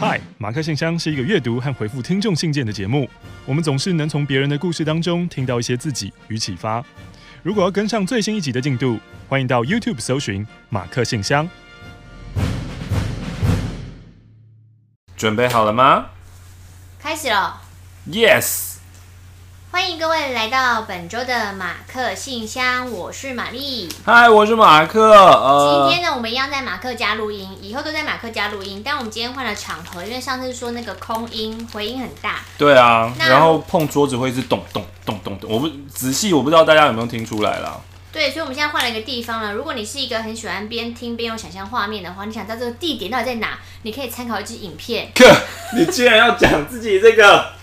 嗨，马克信箱是一个阅读和回复听众信件的节目。我们总是能从别人的故事当中听到一些自己与启发。如果要跟上最新一集的进度，欢迎到 YouTube 搜寻马克信箱。准备好了吗？开始了。Yes。欢迎各位来到本周的马克信箱，我是玛丽。嗨，我是马克。呃，今天呢，我们一样在马克家录音，以后都在马克家录音。但我们今天换了场合，因为上次说那个空音回音很大。对啊，然后碰桌子会一直咚咚咚咚咚。我不仔细，我不知道大家有没有听出来啦。对，所以我们现在换了一个地方了。如果你是一个很喜欢边听边有想象画面的话，你想知道这个地点到底在哪？你可以参考一支影片。哥，你居然要讲自己这个？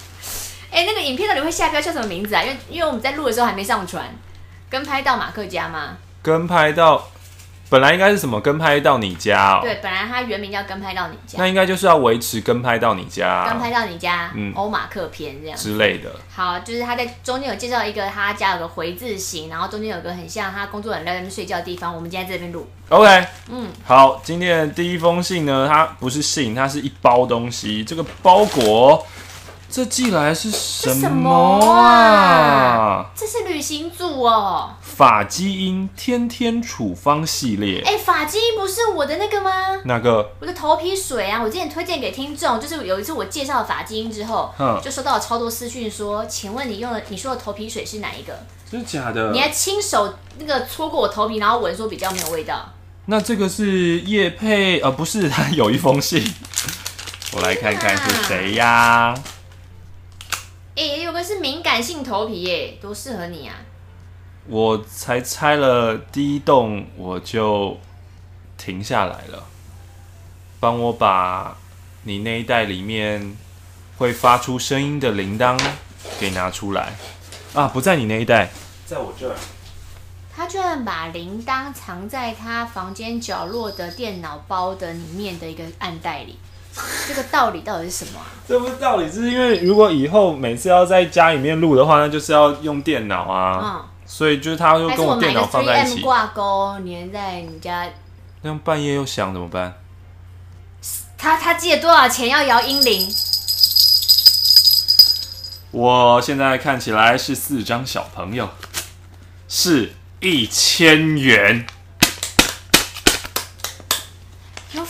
哎、欸，那个影片到底会下标叫什么名字啊？因为因为我们在录的时候还没上传，跟拍到马克家吗？跟拍到，本来应该是什么？跟拍到你家哦。对，本来它原名叫跟拍到你家。那应该就是要维持跟拍到你家，跟拍到你家，嗯，欧马克篇这样之类的。好，就是他在中间有介绍一个他家有个回字形，然后中间有个很像他工作人员在那边睡觉的地方。我们今天在这边录。OK，嗯，好，今天的第一封信呢，它不是信，它是一包东西，这个包裹。这寄来是什么啊？这是旅行组哦。法基因天天处方系列。哎，法基因不是我的那个吗？哪个？我的头皮水啊！我之前推荐给听众，就是有一次我介绍法基因之后，嗯，就收到了超多私讯说，请问你用的你说的头皮水是哪一个？真的假的？你还亲手那个搓过我头皮，然后闻说比较没有味道。那这个是叶佩？呃，不是，他有一封信，我来看看是谁呀？哎、欸，有个是敏感性头皮耶，多适合你啊！我才拆了第一栋，我就停下来了。帮我把你那一袋里面会发出声音的铃铛给拿出来啊！不在你那一袋，在我这儿。他居然把铃铛藏在他房间角落的电脑包的里面的一个暗袋里。这个道理到底是什么啊？这不是道理，是因为如果以后每次要在家里面录的话，那就是要用电脑啊。嗯，所以就是他就跟我电脑放在一起。挂钩粘在你家，那样半夜又响怎么办？他他借多少钱要摇音铃？我现在看起来是四张小朋友，是一千元。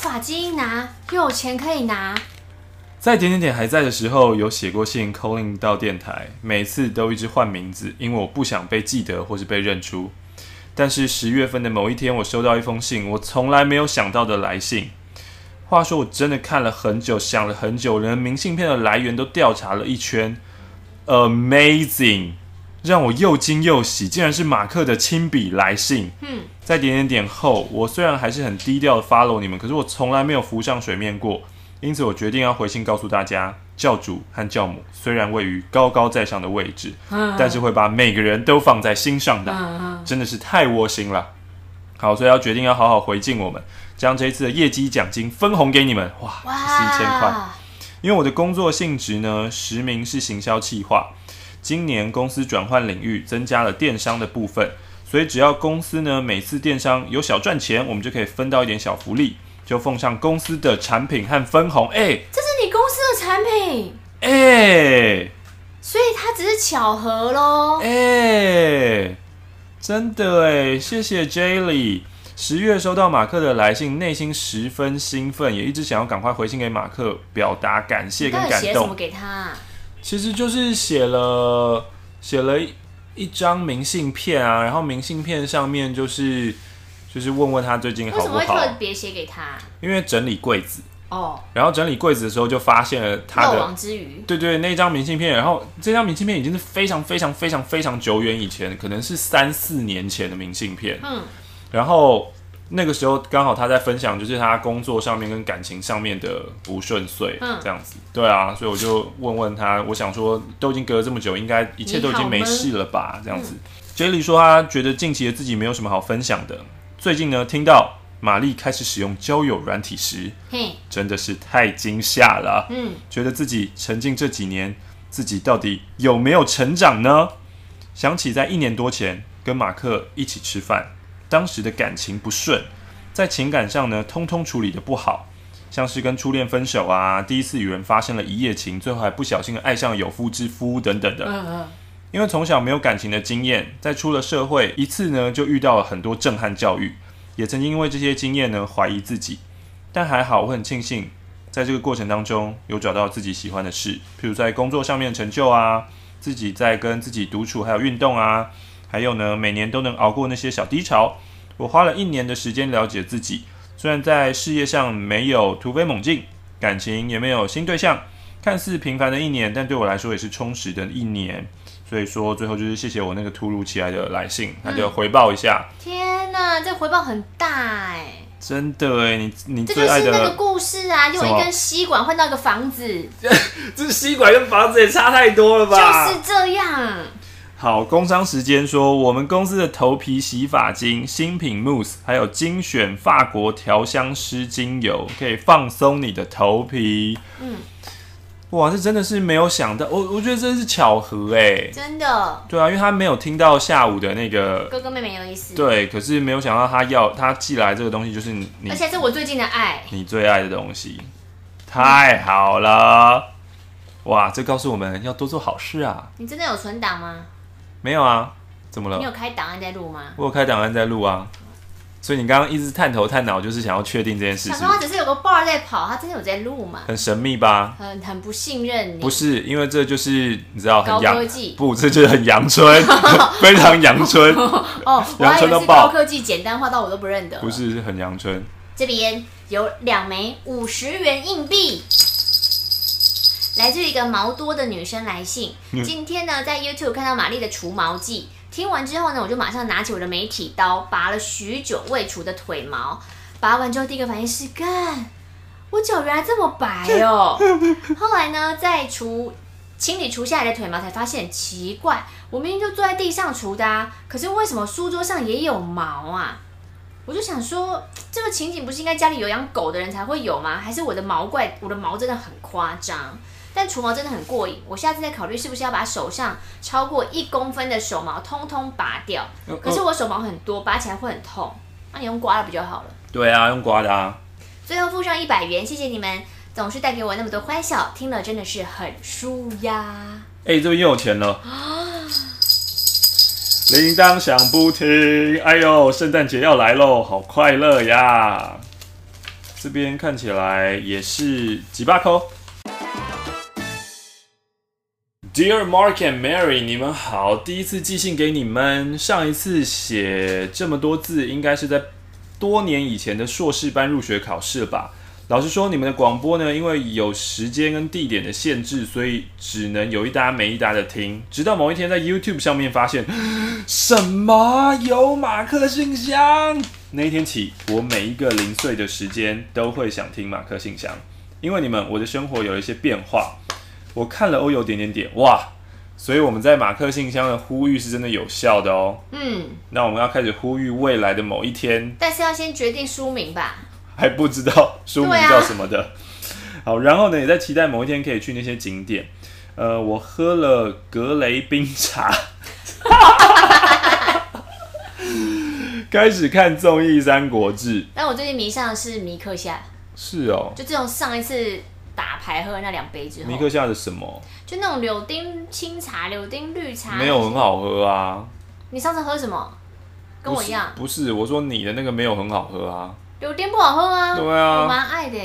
有发基因拿，又有钱可以拿。在点点点还在的时候，有写过信 calling 到电台，每次都一直换名字，因为我不想被记得或是被认出。但是十月份的某一天，我收到一封信，我从来没有想到的来信。话说，我真的看了很久，想了很久，连明信片的来源都调查了一圈，amazing。让我又惊又喜，竟然是马克的亲笔来信。嗯，在点点点后，我虽然还是很低调的 follow 你们，可是我从来没有浮上水面过，因此我决定要回信告诉大家，教主和教母虽然位于高高在上的位置，嗯，但是会把每个人都放在心上的，嗯，真的是太窝心了。好，所以要决定要好好回敬我们，将这一次的业绩奖金分红给你们。哇，哇是一千块。因为我的工作性质呢，实名是行销企划。今年公司转换领域，增加了电商的部分，所以只要公司呢每次电商有小赚钱，我们就可以分到一点小福利，就奉上公司的产品和分红。哎、欸，这是你公司的产品，哎、欸，所以它只是巧合喽。哎、欸，真的哎，谢谢 Jaylee。十月收到马克的来信，内心十分兴奋，也一直想要赶快回信给马克，表达感谢跟感动。写什么给他？其实就是写了写了一一张明信片啊，然后明信片上面就是就是问问他最近好不好。为什么会特别写给他？因为整理柜子哦，然后整理柜子的时候就发现了他的漏网之鱼。对对，那张明信片，然后这张明信片已经是非常非常非常非常久远以前，可能是三四年前的明信片。嗯，然后。那个时候刚好他在分享，就是他工作上面跟感情上面的不顺遂，这样子，对啊，所以我就问问他，我想说都已经隔了这么久，应该一切都已经没事了吧？这样子，Jelly 说他觉得近期的自己没有什么好分享的，最近呢听到玛丽开始使用交友软体时，真的是太惊吓了，嗯，觉得自己沉浸这几年，自己到底有没有成长呢？想起在一年多前跟马克一起吃饭。当时的感情不顺，在情感上呢，通通处理的不好。像是跟初恋分手啊，第一次与人发生了一夜情，最后还不小心爱上有夫之夫等等的。嗯嗯。因为从小没有感情的经验，在出了社会一次呢，就遇到了很多震撼教育，也曾经因为这些经验呢怀疑自己，但还好，我很庆幸，在这个过程当中有找到自己喜欢的事，譬如在工作上面成就啊，自己在跟自己独处还有运动啊，还有呢，每年都能熬过那些小低潮。我花了一年的时间了解自己，虽然在事业上没有突飞猛进，感情也没有新对象，看似平凡的一年，但对我来说也是充实的一年。所以说，最后就是谢谢我那个突如其来的来信，那就回报一下。嗯、天哪，这回报很大哎！真的哎，你你最爱的这就是那个故事啊，用一根吸管换到一个房子。这吸管跟房子也差太多了吧？就是这样。好，工商时间说，我们公司的头皮洗发精、新品 Mousse，还有精选法国调香师精油，可以放松你的头皮。嗯。哇，这真的是没有想到，我我觉得这是巧合哎，真的。对啊，因为他没有听到下午的那个哥哥妹妹有意思。对，可是没有想到他要他寄来这个东西就是你，而且是我最近的爱，你最爱的东西，太好了！嗯、哇，这告诉我们要多做好事啊。你真的有存档吗？没有啊，怎么了？你有开档案在录吗？我有开档案在录啊。所以你刚刚一直探头探脑，就是想要确定这件事情。想说他只是有个 bar 在跑，他真的有在录吗？很神秘吧？很很不信任你。不是，因为这就是你知道很阳高科技，不，这就是很阳春，非常阳春。哦，我还以为是高科技，简单化到我都不认得。不是，是很阳春。这边有两枚五十元硬币，来自于一个毛多的女生来信。嗯、今天呢，在 YouTube 看到玛丽的除毛记。听完之后呢，我就马上拿起我的美体刀，拔了许久未除的腿毛。拔完之后，第一个反应是：干，我脚原来这么白哦。后来呢，在除清理除下来的腿毛，才发现奇怪，我明明就坐在地上除的啊，可是为什么书桌上也有毛啊？我就想说，这个情景不是应该家里有养狗的人才会有吗？还是我的毛怪，我的毛真的很夸张？但除毛真的很过瘾，我下次再考虑是不是要把手上超过一公分的手毛通通拔掉。可是我手毛很多，拔起来会很痛，那你用刮的不就好了？对啊，用刮的啊。最后付上一百元，谢谢你们总是带给我那么多欢笑，听了真的是很舒压。哎、欸，这边又有钱了。铃铛响不停，哎呦，圣诞节要来喽，好快乐呀！这边看起来也是几把扣。Dear Mark and Mary，你们好，第一次寄信给你们。上一次写这么多字，应该是在多年以前的硕士班入学考试了吧？老实说，你们的广播呢，因为有时间跟地点的限制，所以只能有一搭没一搭的听。直到某一天在 YouTube 上面发现，什么有马克信箱？那一天起，我每一个零碎的时间都会想听马克信箱，因为你们，我的生活有一些变化。我看了欧游点点点哇，所以我们在马克信箱的呼吁是真的有效的哦。嗯，那我们要开始呼吁未来的某一天，但是要先决定书名吧？还不知道书名叫什么的。啊、好，然后呢，也在期待某一天可以去那些景点。呃，我喝了格雷冰茶，开始看综艺《三国志》，但我最近迷上的是米克夏。是哦，就这种上一次。打牌喝那两杯之后，尼克夏的什么？就那种柳丁清茶、柳丁绿茶，没有很好喝啊。你上次喝什么？跟我一样。不是，我说你的那个没有很好喝啊。柳丁不好喝啊？对啊，我蛮爱的。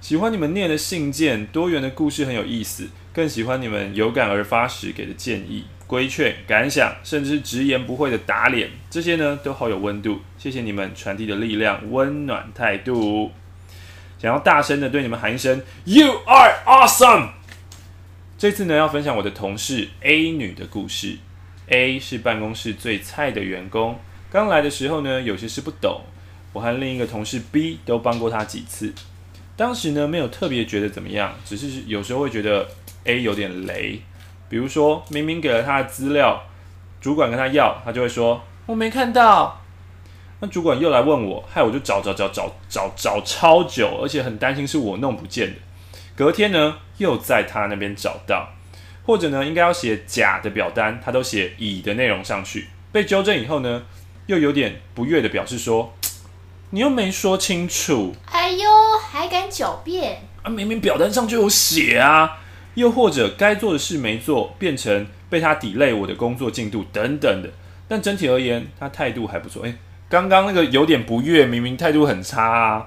喜欢你们念的信件，多元的故事很有意思，更喜欢你们有感而发时给的建议、规劝、感想，甚至是直言不讳的打脸，这些呢都好有温度。谢谢你们传递的力量、温暖态度。想要大声的对你们喊一声 “You are awesome”。这次呢，要分享我的同事 A 女的故事。A 是办公室最菜的员工，刚来的时候呢，有些事不懂，我和另一个同事 B 都帮过他几次。当时呢，没有特别觉得怎么样，只是有时候会觉得 A 有点雷。比如说，明明给了他的资料，主管跟他要，他就会说我没看到。主管又来问我，害我就找找找找找找超久，而且很担心是我弄不见的。隔天呢，又在他那边找到，或者呢，应该要写甲的表单，他都写乙的内容上去。被纠正以后呢，又有点不悦的表示说：“你又没说清楚。哎呦，还敢狡辩？啊，明明表单上就有写啊。又或者该做的事没做，变成被他抵赖我的工作进度等等的。但整体而言，他态度还不错。诶，刚刚那个有点不悦，明明态度很差啊。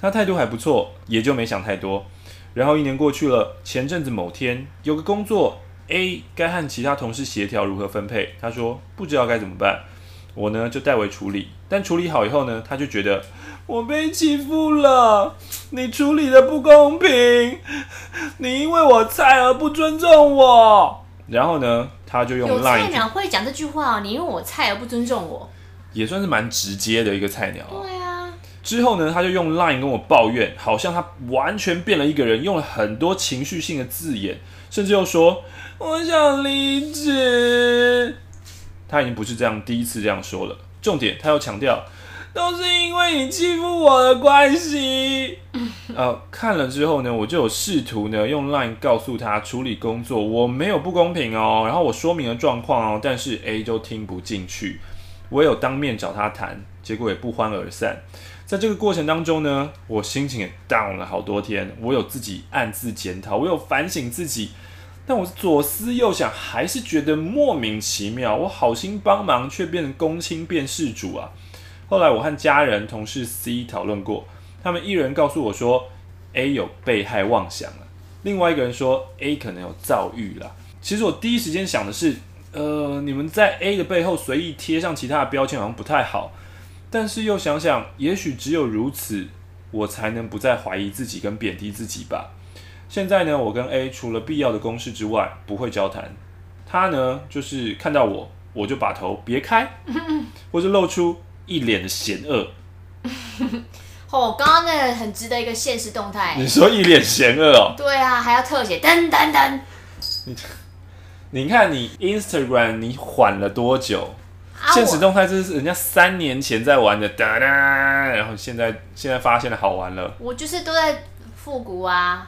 他态度还不错，也就没想太多。然后一年过去了，前阵子某天有个工作 A 该和其他同事协调如何分配，他说不知道该怎么办，我呢就代为处理。但处理好以后呢，他就觉得我被欺负了，你处理的不公平，你因为我菜而不尊重我。然后呢，他就用菜鸟会讲这句话哦，你因为我菜而不尊重我，也算是蛮直接的一个菜鸟。对啊。之后呢，他就用 Line 跟我抱怨，好像他完全变了一个人，用了很多情绪性的字眼，甚至又说我想离职。他已经不是这样第一次这样说了。重点，他又强调都是因为你欺负我的关系。呃，看了之后呢，我就有试图呢用 Line 告诉他处理工作，我没有不公平哦，然后我说明了状况哦，但是 A 都听不进去。我有当面找他谈，结果也不欢而散。在这个过程当中呢，我心情也 down 了好多天。我有自己暗自检讨，我有反省自己，但我左思右想，还是觉得莫名其妙。我好心帮忙，却变成公亲变事主啊！后来我和家人、同事 C 讨论过，他们一人告诉我说 A 有被害妄想了，另外一个人说 A 可能有躁郁了。其实我第一时间想的是，呃，你们在 A 的背后随意贴上其他的标签，好像不太好。但是又想想，也许只有如此，我才能不再怀疑自己跟贬低自己吧。现在呢，我跟 A 除了必要的公事之外，不会交谈。他呢，就是看到我，我就把头别开，或者露出一脸的嫌恶。哦，刚刚那个很值得一个现实动态。你说一脸嫌恶哦？对啊，还要特写，噔噔噔。你，你看你 Instagram 你缓了多久？现实动态这是人家三年前在玩的，哒哒，然后现在现在发现了好玩了。我就是都在复古啊。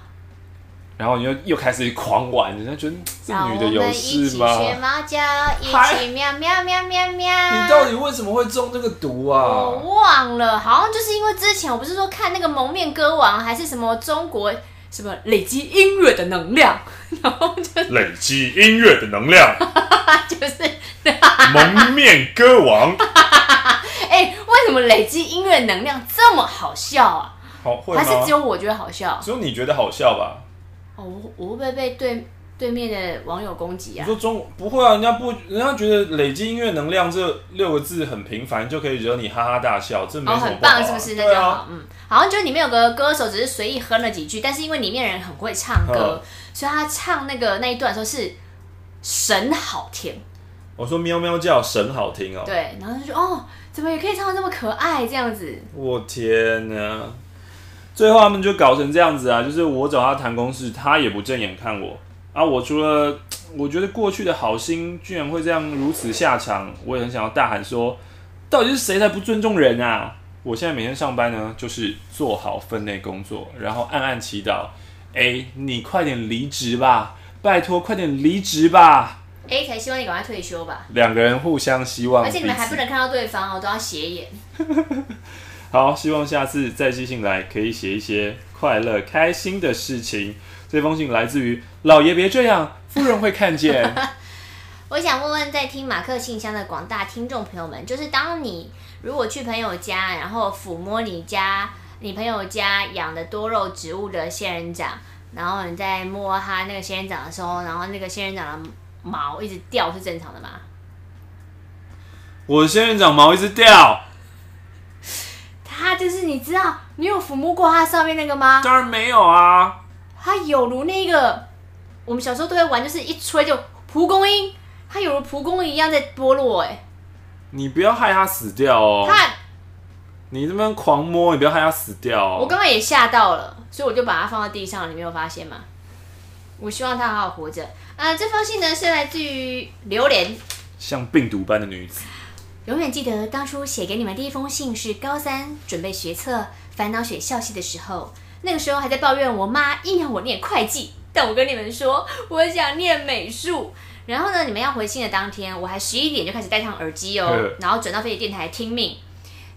然后你又又开始狂玩，人家觉得这女的有事吗？学猫叫，一起喵喵喵喵喵。你到底为什么会中这个毒啊？我忘了，好像就是因为之前我不是说看那个蒙面歌王，还是什么中国什么累积音乐的能量，然后就累积音乐的能量，就是。蒙面歌王，哎、欸，为什么累积音乐能量这么好笑啊？好，会还是只有我觉得好笑？只有你觉得好笑吧？哦，我我会不会被对对面的网友攻击啊？你说中不会啊？人家不，人家觉得累积音乐能量这六个字很平凡，就可以惹你哈哈大笑，这么、啊、哦，很棒，是不是？那就好。啊、嗯，好像就是里面有个歌手，只是随意哼了几句，但是因为里面人很会唱歌，所以他唱那个那一段的时候是神好听。我说喵喵叫神好听哦，对，然后就说哦，怎么也可以唱的这么可爱这样子？我天哪！最后他们就搞成这样子啊，就是我找他谈公事，他也不正眼看我啊。我除了 我觉得过去的好心居然会这样如此下场，我也很想要大喊说，到底是谁在不尊重人啊？我现在每天上班呢，就是做好分内工作，然后暗暗祈祷，哎，你快点离职吧，拜托快点离职吧。A 才希望你赶快退休吧。两个人互相希望，而且你们还不能看到对方哦，都要斜眼。好，希望下次再寄信来，可以写一些快乐、开心的事情。这封信来自于老爷，别这样，夫人会看见。我想问问，在听马克信箱的广大听众朋友们，就是当你如果去朋友家，然后抚摸你家你朋友家养的多肉植物的仙人掌，然后你在摸它那个仙人掌的时候，然后那个仙人掌的。毛一直掉是正常的吗？我的仙人掌毛一直掉，它就是你知道，你有抚摸过它上面那个吗？当然没有啊，它有如那个我们小时候都会玩，就是一吹就蒲公英，它有如蒲公英一样在剥落。哎，你不要害它死掉哦。它，你这边狂摸，你不要害它死掉哦。我刚刚也吓到了，所以我就把它放在地上，你没有发现吗？我希望它好好活着。啊，这封信呢是来自于榴莲，像病毒般的女子。永远记得当初写给你们第一封信是高三准备学测，烦恼选校系的时候，那个时候还在抱怨我妈硬要我念会计，但我跟你们说我想念美术。然后呢，你们要回信的当天，我还十一点就开始戴上耳机哦，然后转到飞碟电台听命。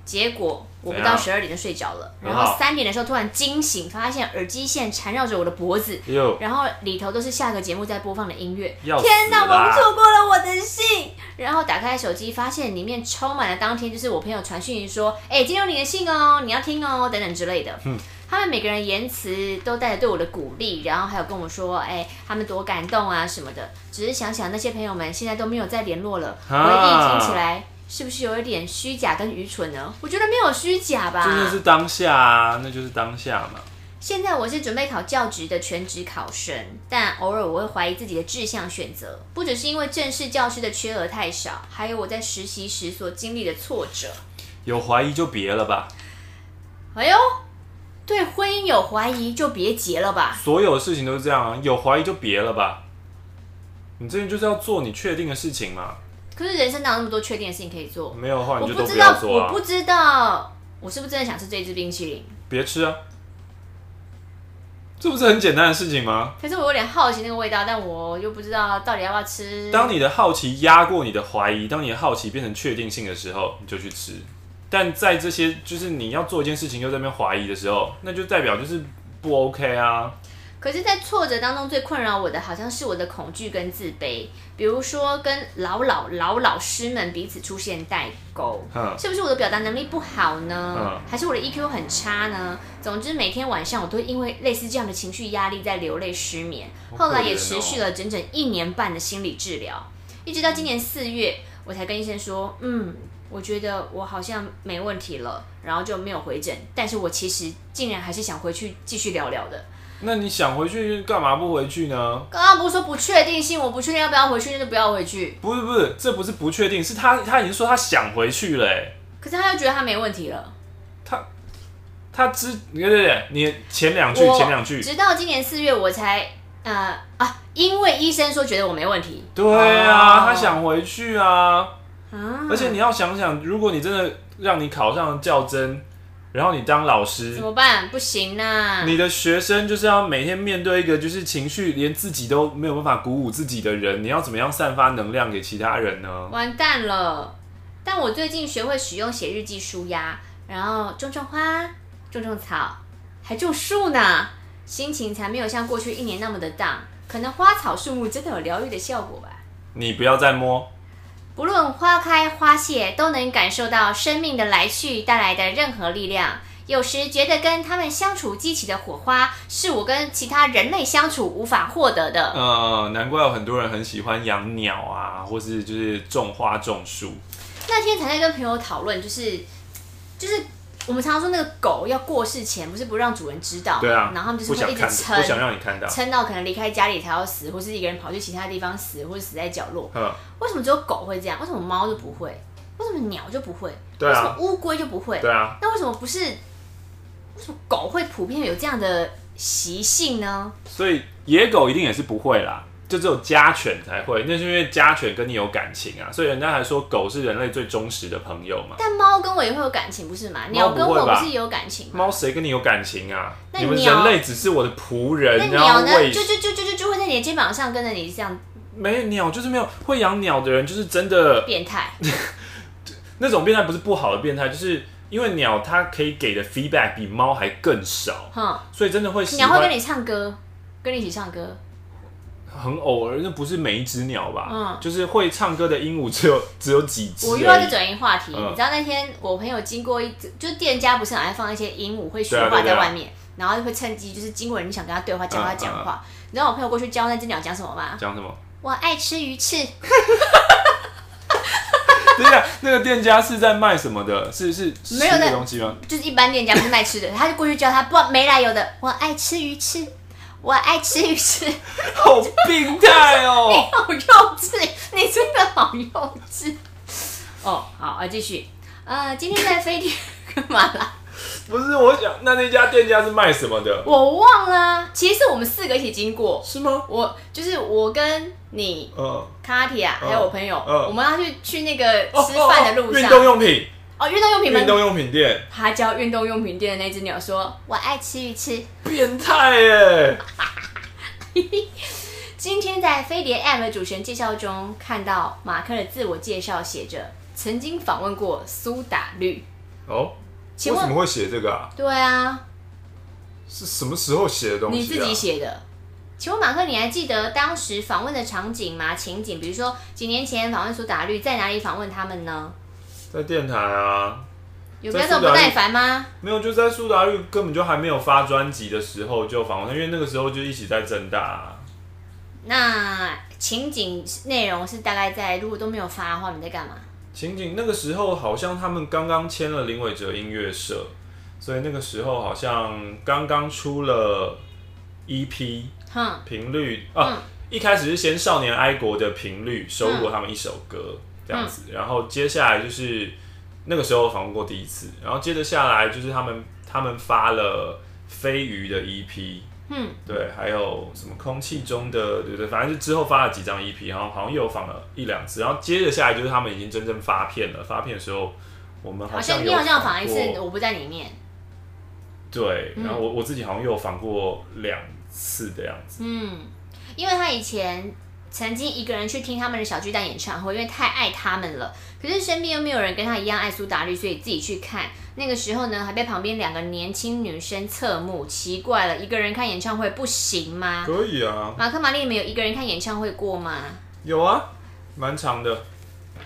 结果我不到十二点就睡着了，然后三点的时候突然惊醒，发现耳机线缠绕着我的脖子，然后里头都是下个节目在播放的音乐。天哪，我们错过了我的信！然后打开手机，发现里面充满了当天就是我朋友传讯息说，哎，今天有你的信哦，你要听哦，等等之类的。嗯，他们每个人言辞都带着对我的鼓励，然后还有跟我说，哎，他们多感动啊什么的。只是想想那些朋友们现在都没有再联络了，回忆听起来。是不是有一点虚假跟愚蠢呢？我觉得没有虚假吧。真的是当下啊，那就是当下嘛。现在我是准备考教职的全职考生，但偶尔我会怀疑自己的志向选择，不只是因为正式教师的缺额太少，还有我在实习时所经历的挫折。有怀疑就别了吧。哎呦，对婚姻有怀疑就别结了吧。所有事情都是这样啊，有怀疑就别了吧。你这就是要做你确定的事情嘛。可是人生哪有那么多确定的事情可以做？没有的话，你就都不要做啊。我不知道，我是不是真的想吃这支冰淇淋？别吃啊！这不是很简单的事情吗？可是我有点好奇那个味道，但我又不知道到底要不要吃。当你的好奇压过你的怀疑，当你的好奇变成确定性的时候，你就去吃。但在这些就是你要做一件事情又在那边怀疑的时候，那就代表就是不 OK 啊。可是，在挫折当中最困扰我的，好像是我的恐惧跟自卑。比如说，跟老老老老师们彼此出现代沟，嗯、是不是我的表达能力不好呢？嗯、还是我的 EQ 很差呢？总之，每天晚上我都因为类似这样的情绪压力在流泪失眠。哦、后来也持续了整整一年半的心理治疗，一直到今年四月，我才跟医生说，嗯，我觉得我好像没问题了，然后就没有回诊。但是我其实竟然还是想回去继续聊聊的。那你想回去干嘛不回去呢？刚刚不是说不确定性，我不确定要不要回去，那就不要回去。不是不是，这不是不确定，是他他已经说他想回去了，哎。可是他又觉得他没问题了。他他之对对对，你前两句前两句，直到今年四月我才呃啊，因为医生说觉得我没问题。对啊，哦、他想回去啊。啊。而且你要想想，如果你真的让你考上教真。然后你当老师怎么办？不行啊！你的学生就是要每天面对一个就是情绪连自己都没有办法鼓舞自己的人，你要怎么样散发能量给其他人呢？完蛋了！但我最近学会使用写日记书压，然后种种花，种种草，还种树呢，心情才没有像过去一年那么的 down。可能花草树木真的有疗愈的效果吧？你不要再摸。不论花开花谢，都能感受到生命的来去带来的任何力量。有时觉得跟他们相处激起的火花，是我跟其他人类相处无法获得的。呃，难怪有很多人很喜欢养鸟啊，或是就是种花种树。那天才在跟朋友讨论，就是就是。我们常常说那个狗要过世前不是不让主人知道，对啊，然后他们就是会一直撑，不想让你看到，撑到可能离开家里才要死，或是一个人跑去其他地方死，或者死在角落。呵为什么只有狗会这样？为什么猫就不会？为什么鸟就不会？对啊，为什么乌龟就不会？对啊，那为什么不是？为什么狗会普遍有这样的习性呢？所以野狗一定也是不会啦。就只有家犬才会，那是因为家犬跟你有感情啊，所以人家还说狗是人类最忠实的朋友嘛。但猫跟我也会有感情，不是吗？鸟跟我不是也有感情吗？猫谁跟你有感情啊？那你们人类只是我的仆人。那鸟呢？就就就就就就会在你的肩膀上跟着你这样。没有鸟就是没有会养鸟的人，就是真的变态。那种变态不是不好的变态，就是因为鸟它可以给的 feedback 比猫还更少，哼，所以真的会。鸟会跟你唱歌，跟你一起唱歌。很偶尔，那不是每一只鸟吧？嗯，就是会唱歌的鹦鹉只有 只有几只。我又要再转移话题，嗯、你知道那天我朋友经过一，就是店家不是很爱放一些鹦鹉会说话在外面，然后就会趁机就是经过人想跟他对话，教他讲话。你知道我朋友过去教那只鸟讲什么吗？讲什么？我爱吃鱼翅。等一下，那个店家是在卖什么的？是是没有的东西吗？就是一般店家不是卖吃的，他就过去教他，不没来由的，我爱吃鱼翅。我爱吃鱼翅，好病态哦！你好幼稚，你真的好幼稚。哦，好，啊，继续。呃，今天在飞碟干嘛啦？不是，我想那那家店家是卖什么的？我忘了。其实是我们四个一起经过。是吗？我就是我跟你，嗯，卡提亚还有我朋友，嗯，我们要去去那个吃饭的路上。运动用品。哦，运动用品吗？运动用品店，他教运动用品店的那只鸟说：“我爱吃鱼翅。”变态耶！今天在飞碟 App 的主持人介绍中，看到马克的自我介绍写着：“曾经访问过苏打绿。”哦，请问为什么会写这个啊？对啊，是什么时候写的东西、啊？你自己写的。请问马克，你还记得当时访问的场景吗？情景，比如说几年前访问苏打绿，在哪里访问他们呢？在电台啊。有没有不耐烦吗？没有，就在苏打绿根本就还没有发专辑的时候就访问他，因为那个时候就一起在正大、啊。那情景内容是大概在，如果都没有发的话，你在干嘛？情景那个时候好像他们刚刚签了林伟哲音乐社，所以那个时候好像刚刚出了 EP，哼，频率啊，一开始是先少年哀国的频率收录他们一首歌这样子，然后接下来就是那个时候访问过第一次，然后接着下来就是他们他们发了飞鱼的 EP。嗯，对，还有什么空气中的，对对，反正就之后发了几张 EP，然后好像又访了一两次，然后接着下来就是他们已经真正发片了。发片的时候，我们好像，你好像访一次，我不在里面。对，然后我我自己好像又访过两次的样子。嗯，因为他以前曾经一个人去听他们的小巨蛋演唱会，因为太爱他们了。可是身边又没有人跟他一样爱苏打绿，所以自己去看。那个时候呢，还被旁边两个年轻女生侧目，奇怪了，一个人看演唱会不行吗？可以啊。马克玛丽，你们有一个人看演唱会过吗？有啊，蛮长的。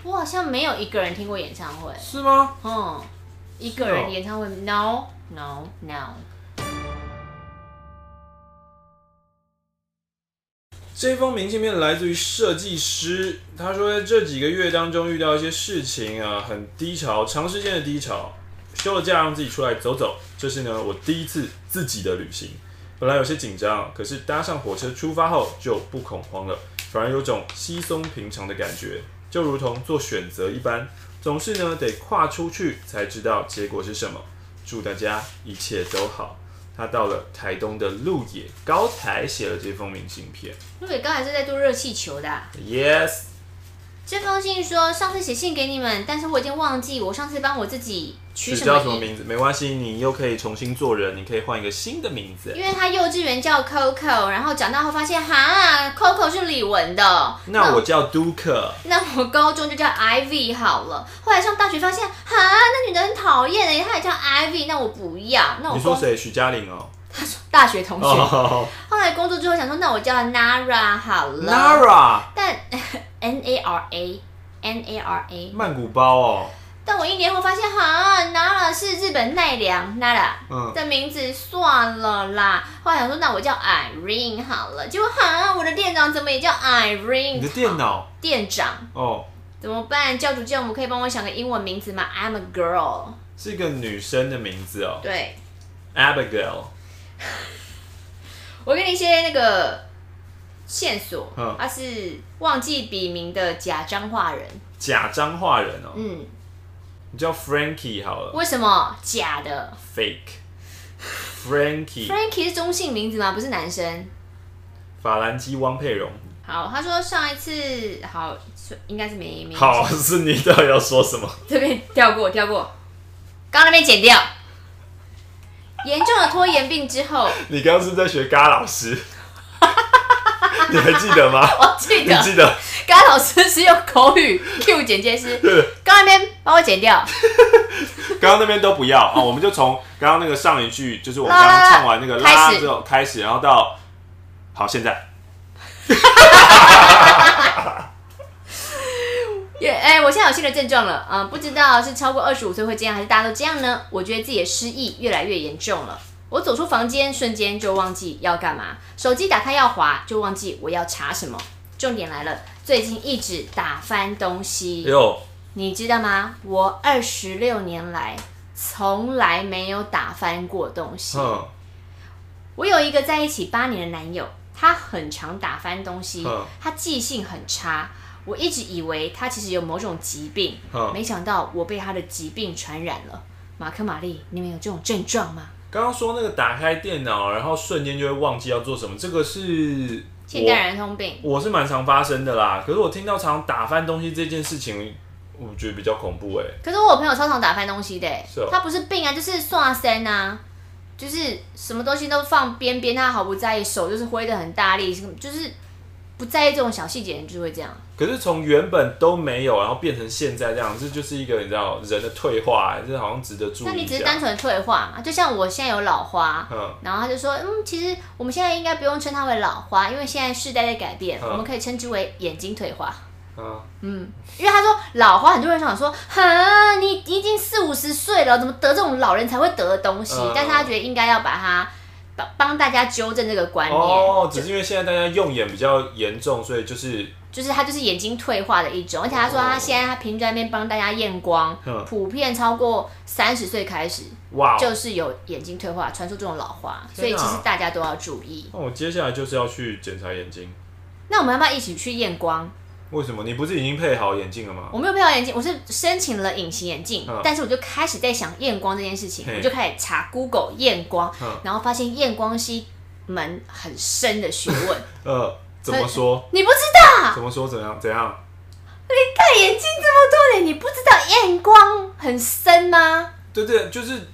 我好像没有一个人听过演唱会。是吗？嗯，一个人演唱会，no no no。这封明信片来自于设计师，他说在这几个月当中遇到一些事情啊，很低潮，长时间的低潮。休了假让自己出来走走，这是呢我第一次自己的旅行。本来有些紧张，可是搭上火车出发后就不恐慌了，反而有种稀松平常的感觉，就如同做选择一般，总是呢得跨出去才知道结果是什么。祝大家一切都好。他到了台东的鹿野高台写了这封明信片。鹿野高台是在做热气球的啊。Yes。这封信说上次写信给你们，但是我已经忘记我上次帮我自己。取什叫什么名字？没关系，你又可以重新做人，你可以换一个新的名字。因为他幼稚园叫 Coco，然后长大后发现哈，Coco 是李玟的。那我叫 Duke，。那我高中就叫 Ivy 好了。后来上大学发现哈，那女的很讨厌哎，她也叫 Ivy，那我不要。那我你说谁？许佳玲哦。他说大学同学。Oh. 后来工作之后想说，那我叫 Nara 好了。Nara。但 N A R A N A R A。曼谷包哦。但我一年后发现，哈，Nara 是日本奈良 Nara 的名字，算了啦。后来想说，那我叫 Irene 好了。结果哈，我的店长怎么也叫 Irene？你的电脑店长哦，怎么办？教主教母可以帮我想个英文名字吗？I'm a girl，是一个女生的名字哦。对，Abigail。我给你一些那个线索，他是忘记笔名的假彰化人。假彰化人哦，嗯。你叫 Frankie 好了。为什么假的？Fake。Frankie。Frankie 是中性名字吗？不是男生。法兰基汪佩蓉。好，他说上一次好，应该是没没。好，是你到底要说什么？这边跳过，跳过。刚刚那边剪掉。严重的拖延病之后。你刚刚是在学嘎老师？你还记得吗？我记得。你记得？嘎老师是用口语 Q 剪接师。对。刚刚那边帮我剪掉。刚刚那边都不要啊、哦，我们就从刚刚那个上一句，就是我们刚刚唱完那个拉之后开始，然后到好现在。耶！哎，我现在有新的症状了，嗯，不知道是超过二十五岁会这样，还是大家都这样呢？我觉得自己的失忆越来越严重了。我走出房间，瞬间就忘记要干嘛，手机打开要滑，就忘记我要查什么。重点来了，最近一直打翻东西。哟，你知道吗？我二十六年来从来没有打翻过东西。我有一个在一起八年的男友，他很常打翻东西，他记性很差。我一直以为他其实有某种疾病，没想到我被他的疾病传染了。马克、玛丽，你们有这种症状吗？刚刚说那个打开电脑，然后瞬间就会忘记要做什么，这个是现代人通病。我是蛮常发生的啦。可是我听到常打翻东西这件事情，我觉得比较恐怖哎。可是我朋友超常打翻东西的，是哦，他不是病啊，就是刷身啊，就是什么东西都放边边，他毫不在意，手就是挥得很大力，就是不在意这种小细节，人就会这样。可是从原本都没有，然后变成现在这样，这就是一个你知道人的退化，这好像值得注意。那你只是单纯的退化嘛？就像我现在有老花，嗯，然后他就说，嗯，其实我们现在应该不用称它为老花，因为现在世代在改变，嗯、我们可以称之为眼睛退化。嗯嗯，因为他说老花，很多人想说，哈，你已经四五十岁了，怎么得这种老人才会得的东西？嗯、但是他觉得应该要把它。帮大家纠正这个观念。哦，只是因为现在大家用眼比较严重，所以就是就是他就是眼睛退化的一种，而且他说他现在他平均在那边帮大家验光，哦、普遍超过三十岁开始，哇，就是有眼睛退化，传出这种老化，所以其实大家都要注意。那我接下来就是要去检查眼睛，那我们要不要一起去验光？为什么你不是已经配好眼镜了吗？我没有配好眼镜，我是申请了隐形眼镜，嗯、但是我就开始在想验光这件事情，嘿我就开始查 Google 验光，嗯、然后发现验光是一门很深的学问。呃，怎么说？你不知道？怎么说？怎样？怎样？你戴眼镜这么多年，你不知道验光很深吗？对对，就是。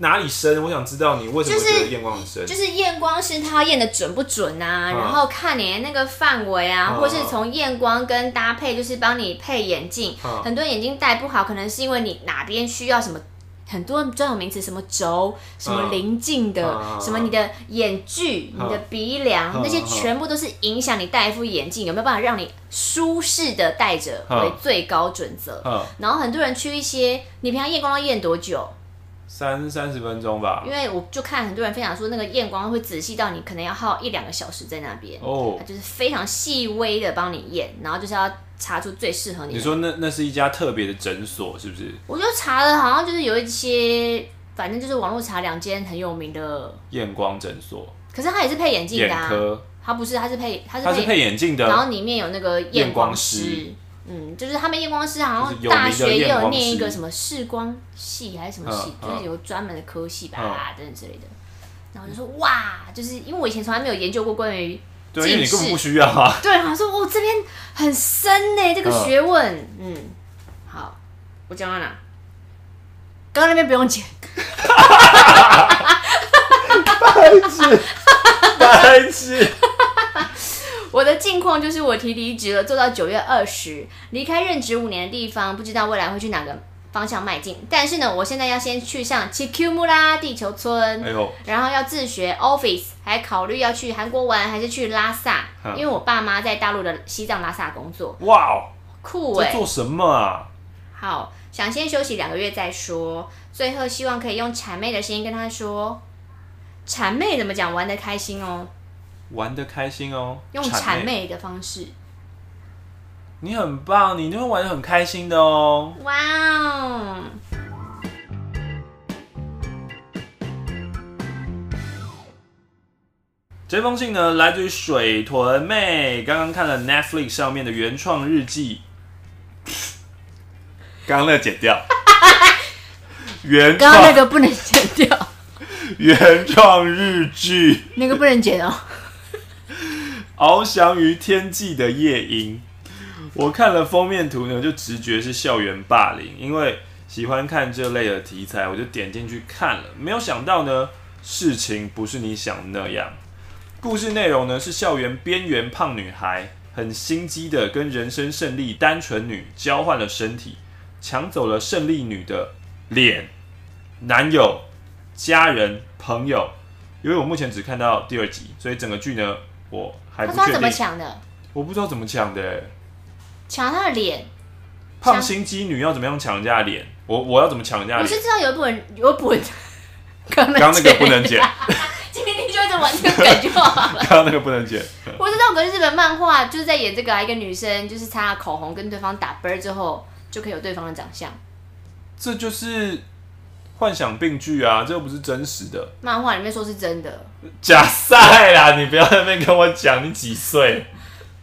哪里深？我想知道你为什么觉得验光很深。就是验光师他验的准不准啊？嗯、然后看你的那个范围啊，嗯、或是从验光跟搭配，就是帮你配眼镜。嗯、很多眼镜戴不好，可能是因为你哪边需要什么，很多专有名词，什么轴，什么临近的，嗯、什么你的眼距、嗯、你的鼻梁，嗯、那些全部都是影响你戴一副眼镜有没有办法让你舒适的戴着为最高准则。然后很多人去一些，你平常验光要验多久？三三十分钟吧，因为我就看很多人分享说，那个验光会仔细到你可能要耗一两个小时在那边。哦，它就是非常细微的帮你验，然后就是要查出最适合你。你说那那是一家特别的诊所是不是？我就查了，好像就是有一些，反正就是网络查两间很有名的。验光诊所，可是它也是配眼镜的，啊，眼科，它不是，它是配，它是它是配眼镜的，然后里面有那个验光师。嗯，就是他们夜光师好像大学也有念一个什么视光系还是什么系，就是有专门的科系吧，等等之类的。然后就说哇，就是因为我以前从来没有研究过关于近视，对，你根本不需要啊。对，他说哦，这边很深呢，这个学问。嗯，好，我讲完了。刚刚那边不用剪。白痴，白痴。我的近况就是我提离职了，做到九月二十，离开任职五年的地方，不知道未来会去哪个方向迈进。但是呢，我现在要先去上 Chicxulub 地球村，哎、呦然后要自学 Office，还考虑要去韩国玩还是去拉萨，嗯、因为我爸妈在大陆的西藏拉萨工作。哇哦，酷哎、欸！做什么啊？好，想先休息两个月再说。最后希望可以用谄媚的声音跟他说，谄媚怎么讲？玩得开心哦。玩的开心哦，用谄媚的方式。你很棒，你都会玩的很开心的哦。哇哦！这封信呢，来自于水豚妹。刚刚看了 Netflix 上面的原创日记，刚刚那个剪掉。原创，刚刚那个不能剪掉。原创日剧，那个不能剪哦。翱翔于天际的夜莺，我看了封面图呢，就直觉是校园霸凌，因为喜欢看这类的题材，我就点进去看了。没有想到呢，事情不是你想的那样。故事内容呢，是校园边缘胖女孩很心机的跟人生胜利单纯女交换了身体，抢走了胜利女的脸、男友、家人、朋友。因为我目前只看到第二集，所以整个剧呢，我。还不他怎么抢的？我不知道怎么抢的。抢他的脸，胖心机女要怎么样抢人家的脸？我我要怎么抢人家的脸？我是知道有一部分有一部分，刚刚那个不能剪。今天你就一直玩这个梗就好了。刚刚那个不能剪。我知道，有个日本漫画就是在演这个、啊，一个女生就是擦口红跟对方打啵之后，就可以有对方的长相。这就是。幻想病句啊，这又不是真实的。漫画里面说是真的。假赛啦！你不要在那边跟我讲你几岁。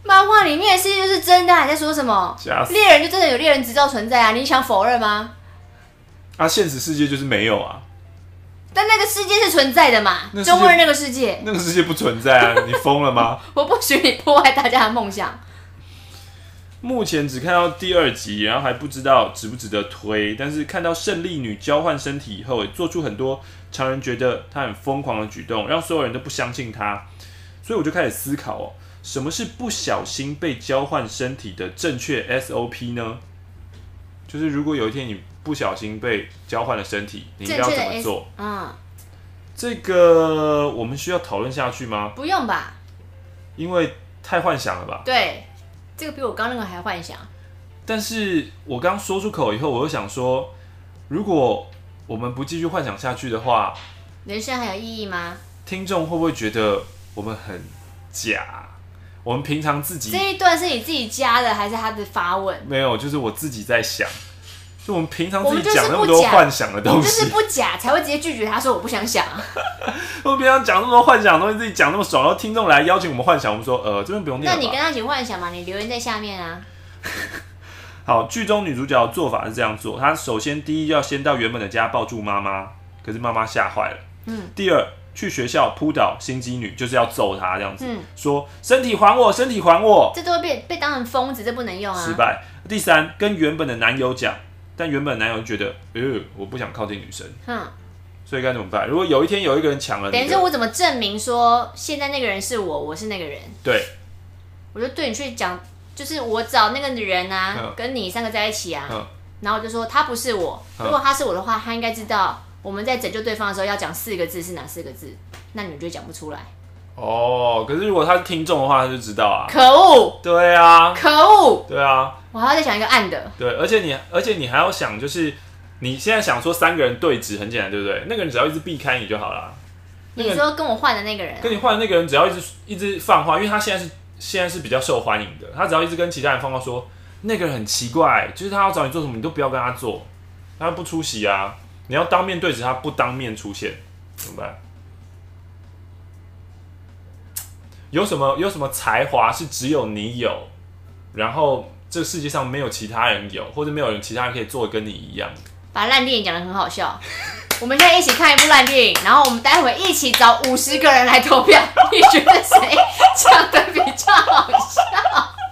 漫画里面的世界就是真的，还在说什么？假猎人就真的有猎人执照存在啊？你想否认吗？啊，现实世界就是没有啊。但那个世界是存在的嘛？中国人那个世界，那个世界不存在啊！你疯了吗？我不许你破坏大家的梦想。目前只看到第二集，然后还不知道值不值得推。但是看到胜利女交换身体以后，也做出很多常人觉得她很疯狂的举动，让所有人都不相信她。所以我就开始思考哦，什么是不小心被交换身体的正确 SOP 呢？就是如果有一天你不小心被交换了身体，你应该要怎么做？嗯，这个我们需要讨论下去吗？不用吧，因为太幻想了吧？对，这个比我刚那个还幻想。但是我刚说出口以后，我又想说，如果我们不继续幻想下去的话，人生还有意义吗？听众会不会觉得我们很假？我们平常自己这一段是你自己加的，还是他的发问？没有，就是我自己在想。就我们平常自己讲那么多幻想的东西，我就是不假才会直接拒绝他说我不想想。我们平常讲那么多幻想的东西，自己讲那么爽，然后听众来邀请我们幻想，我们说呃这边不用念。那你跟他一起幻想嘛？你留言在下面啊。好，剧中女主角的做法是这样做：她首先第一要先到原本的家抱住妈妈，可是妈妈吓坏了。嗯。第二。去学校扑倒心机女，就是要揍她这样子，嗯、说身体还我，身体还我，这都会被被当成疯子，这不能用啊。失败。第三，跟原本的男友讲，但原本男友觉得，呃，我不想靠近女生，嗯，所以该怎么办？如果有一天有一个人抢了，等于说我怎么证明说现在那个人是我，我是那个人？对，我就对你去讲，就是我找那个女人啊，嗯、跟你三个在一起啊，嗯、然后我就说他不是我，如果他是我的话，他应该知道。我们在拯救对方的时候要讲四个字是哪四个字？那你们就讲不出来。哦，可是如果他是听众的话，他就知道啊。可恶！对啊。可恶！对啊。我还要再想一个暗的。对，而且你，而且你还要想，就是你现在想说三个人对峙很简单，对不对？那个人只要一直避开你就好了。你说跟我换的那个人啊？跟你换的那个人只要一直一直放话，因为他现在是现在是比较受欢迎的，他只要一直跟其他人放话说那个人很奇怪，就是他要找你做什么，你都不要跟他做，他不出席啊。你要当面对着他，不当面出现，怎么办？有什么有什么才华是只有你有，然后这个世界上没有其他人有，或者没有人其他人可以做的跟你一样？把烂电影讲的很好笑。我们现在一起看一部烂电影，然后我们待会一起找五十个人来投票，你觉得谁讲的比较好笑？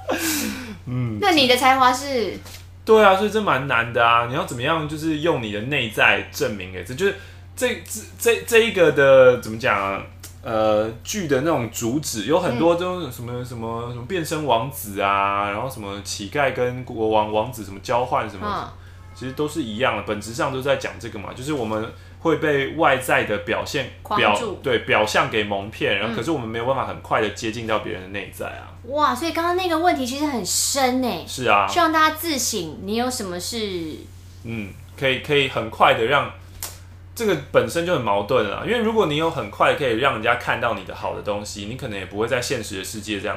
嗯，那你的才华是？对啊，所以这蛮难的啊！你要怎么样，就是用你的内在证明给这，就是这这这这一个的怎么讲啊？呃，剧的那种主旨有很多，都什么什么什么变身王子啊，然后什么乞丐跟国王王子什么交换什么，其实都是一样的，本质上都在讲这个嘛，就是我们。会被外在的表现表对表象给蒙骗，然后可是我们没有办法很快的接近到别人的内在啊。哇，所以刚刚那个问题其实很深呢。是啊，希望大家自省，你有什么事？嗯，可以可以很快的让这个本身就很矛盾啊，因为如果你有很快可以让人家看到你的好的东西，你可能也不会在现实的世界这样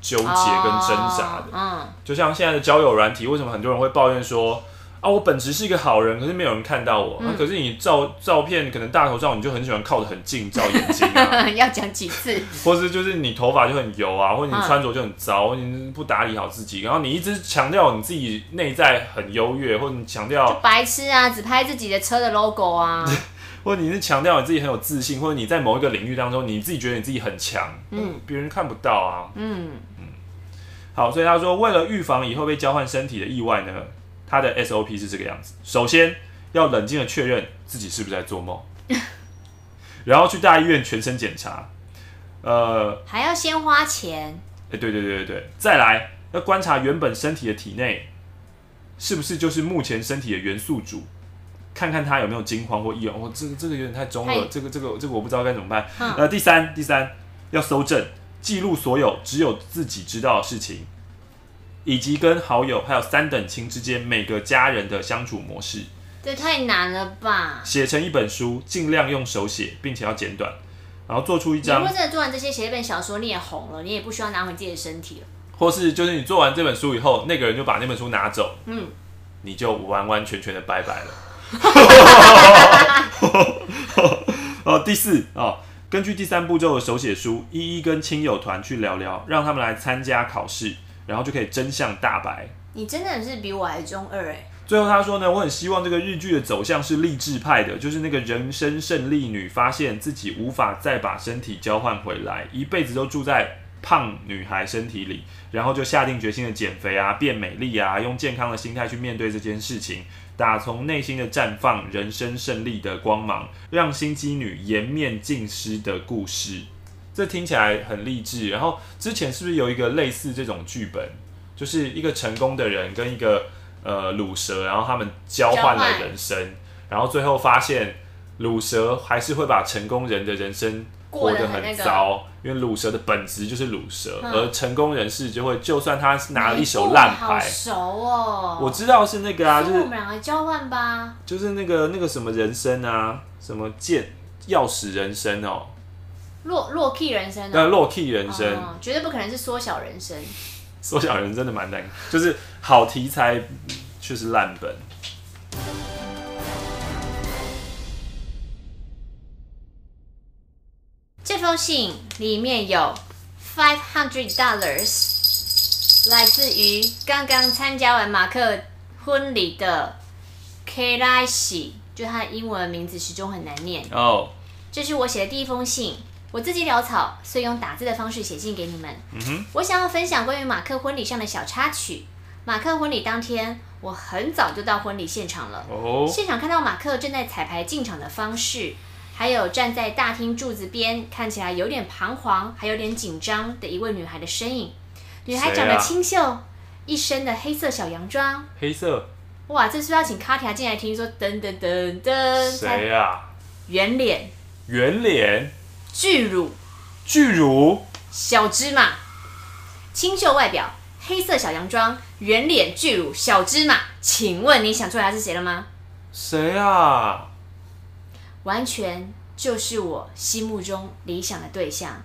纠结跟挣扎的。嗯，就像现在的交友软体，为什么很多人会抱怨说？啊，我本质是一个好人，可是没有人看到我。可是你照照片，可能大头照，你就很喜欢靠得很近照眼睛啊。要讲几次？或是就是你头发就很油啊，或者你穿着就很糟，或者你不打理好自己，然后你一直强调你自己内在很优越，或者你强调白痴啊，只拍自己的车的 logo 啊，或者你是强调你自己很有自信，或者你在某一个领域当中，你自己觉得你自己很强，嗯，别人看不到啊，嗯嗯。好，所以他说，为了预防以后被交换身体的意外呢。他的 SOP 是这个样子：首先要冷静的确认自己是不是在做梦，然后去大医院全身检查，呃，还要先花钱。哎、欸，对对对对对，再来要观察原本身体的体内是不是就是目前身体的元素组，看看他有没有惊慌或异样。哦，这个这个有点太中了，嘿这个这个这个我不知道该怎么办。嗯、呃，第三第三要搜证，记录所有只有自己知道的事情。以及跟好友还有三等亲之间每个家人的相处模式，这太难了吧？写成一本书，尽量用手写，并且要简短，然后做出一张。如果真的做完这些，写一本小说，你也红了，你也不需要拿回自己的身体了。或是就是你做完这本书以后，那个人就把那本书拿走，嗯，你就完完全全的拜拜了。哦，第四哦，根据第三步骤的手写书，一一跟亲友团去聊聊，让他们来参加考试。然后就可以真相大白。你真的是比我还中二哎！最后他说呢，我很希望这个日剧的走向是励志派的，就是那个人生胜利女发现自己无法再把身体交换回来，一辈子都住在胖女孩身体里，然后就下定决心的减肥啊，变美丽啊，用健康的心态去面对这件事情，打从内心的绽放人生胜利的光芒，让心机女颜面尽失的故事。这听起来很励志。然后之前是不是有一个类似这种剧本，就是一个成功的人跟一个呃卤蛇，然后他们交换了人生，然后最后发现卤蛇还是会把成功人的人生过得很糟，因为卤蛇的本质就是卤蛇，而成功人士就会，就算他拿了一手烂牌，熟哦，我知道是那个啊，就是我们两个交换吧，就是那个那个什么人生啊，什么剑钥匙人生哦，洛洛 key 人生，对，洛 key 人生，绝对不可能是缩小人生，缩小人真的蛮难，就是好题材却是烂本。这封信里面有 five hundred dollars，来自于刚刚参加完马克婚礼的 Kailashi，就他的英文名字始终很难念。哦，oh. 这是我写的第一封信，我自己潦草，所以用打字的方式写信给你们。嗯哼、mm，hmm. 我想要分享关于马克婚礼上的小插曲。马克婚礼当天，我很早就到婚礼现场了。哦，oh. 现场看到马克正在彩排进场的方式。还有站在大厅柱子边，看起来有点彷徨，还有点紧张的一位女孩的身影。女孩长得清秀，啊、一身的黑色小洋装。黑色。哇，这是要请卡提亚进来听说？噔噔噔噔。谁呀？圆脸。圆脸。巨乳。巨乳。小芝麻。清秀外表，黑色小洋装，圆脸巨乳，小芝麻。请问你想出来他是谁了吗？谁啊？完全就是我心目中理想的对象，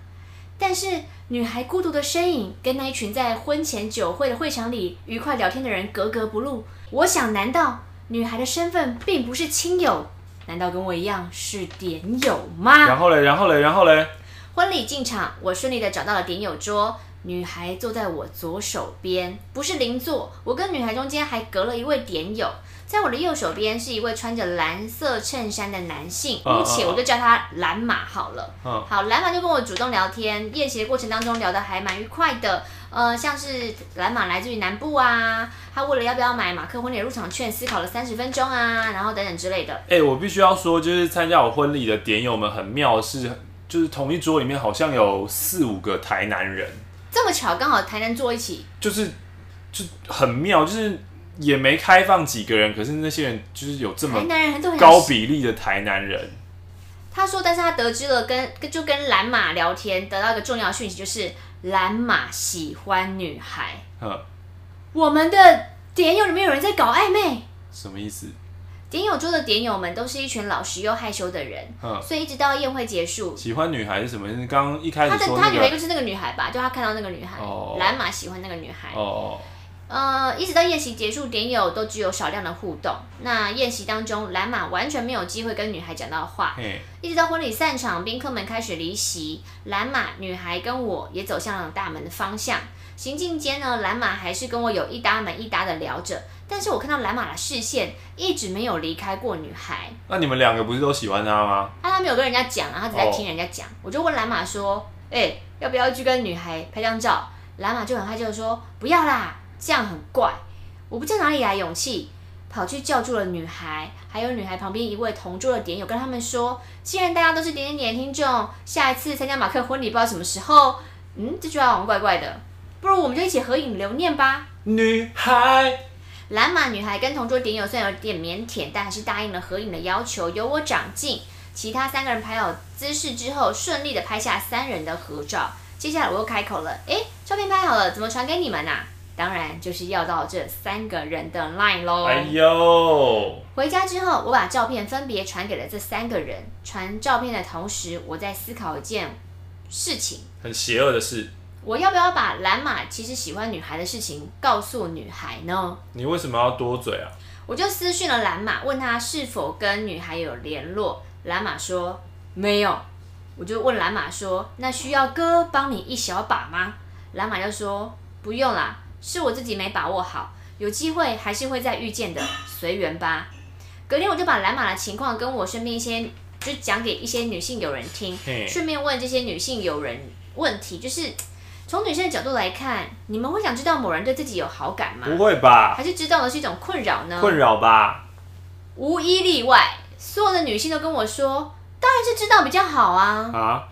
但是女孩孤独的身影跟那一群在婚前酒会的会场里愉快聊天的人格格不入。我想，难道女孩的身份并不是亲友？难道跟我一样是点友吗？然后嘞，然后嘞，然后嘞。婚礼进场，我顺利的找到了点友桌，女孩坐在我左手边，不是邻座，我跟女孩中间还隔了一位点友。在我的右手边是一位穿着蓝色衬衫的男性，姑且我就叫他蓝马好了。好，蓝马就跟我主动聊天，宴席的过程当中聊得还蛮愉快的。呃，像是蓝马来自于南部啊，他为了要不要买马克婚礼入场券思考了三十分钟啊，然后等等之类的。哎、欸，我必须要说，就是参加我婚礼的点友们很妙的是，就是同一桌里面好像有四五个台南人，这么巧，刚好台南坐一起，就是就很妙，就是。也没开放几个人，可是那些人就是有这么高比例的台南人。他说，但是他得知了跟就跟蓝马聊天，得到一个重要讯息，就是蓝马喜欢女孩。呵我们的点友里面有人在搞暧昧，什么意思？点友桌的点友们都是一群老实又害羞的人，呵所以一直到宴会结束，喜欢女孩是什么？刚刚一开始说、那个、他的他以为就是那个女孩吧，就他看到那个女孩，哦、蓝马喜欢那个女孩。哦。呃，一直到宴席结束，点友都只有少量的互动。那宴席当中，蓝马完全没有机会跟女孩讲到话。一直到婚礼散场，宾客们开始离席，蓝马、女孩跟我也走向了大门的方向。行进间呢，蓝马还是跟我有一搭没一搭的聊着，但是我看到蓝马的视线一直没有离开过女孩。那你们两个不是都喜欢他吗？他他没有跟人家讲啊，他只在听人家讲。哦、我就问蓝马说：“哎、欸，要不要去跟女孩拍张照？”蓝马就很害羞说：“不要啦。”这样很怪，我不知道哪里来勇气，跑去叫住了女孩，还有女孩旁边一位同桌的点友，跟他们说：既然大家都是点点点听众，下一次参加马克婚礼不知道什么时候，嗯，这句话好像怪怪的，不如我们就一起合影留念吧。女孩，蓝马女孩跟同桌点友虽然有点腼腆，但还是答应了合影的要求，由我掌镜。其他三个人排好姿势之后，顺利的拍下三人的合照。接下来我又开口了：诶，照片拍好了，怎么传给你们啊？当然就是要到这三个人的 line 喽。哎呦！回家之后，我把照片分别传给了这三个人。传照片的同时，我在思考一件事情，很邪恶的事。我要不要把蓝马其实喜欢女孩的事情告诉女孩呢？你为什么要多嘴啊？我就私讯了蓝马，问他是否跟女孩有联络。蓝马说没有。我就问蓝马说：“那需要哥帮你一小把吗？”蓝马就说：“不用啦。”是我自己没把握好，有机会还是会再遇见的，随缘吧。隔天我就把蓝马的情况跟我身边一些，就讲给一些女性友人听，顺便问这些女性友人问题，就是从女性的角度来看，你们会想知道某人对自己有好感吗？不会吧？还是知道的是一种困扰呢？困扰吧。无一例外，所有的女性都跟我说，当然是知道比较好啊。啊？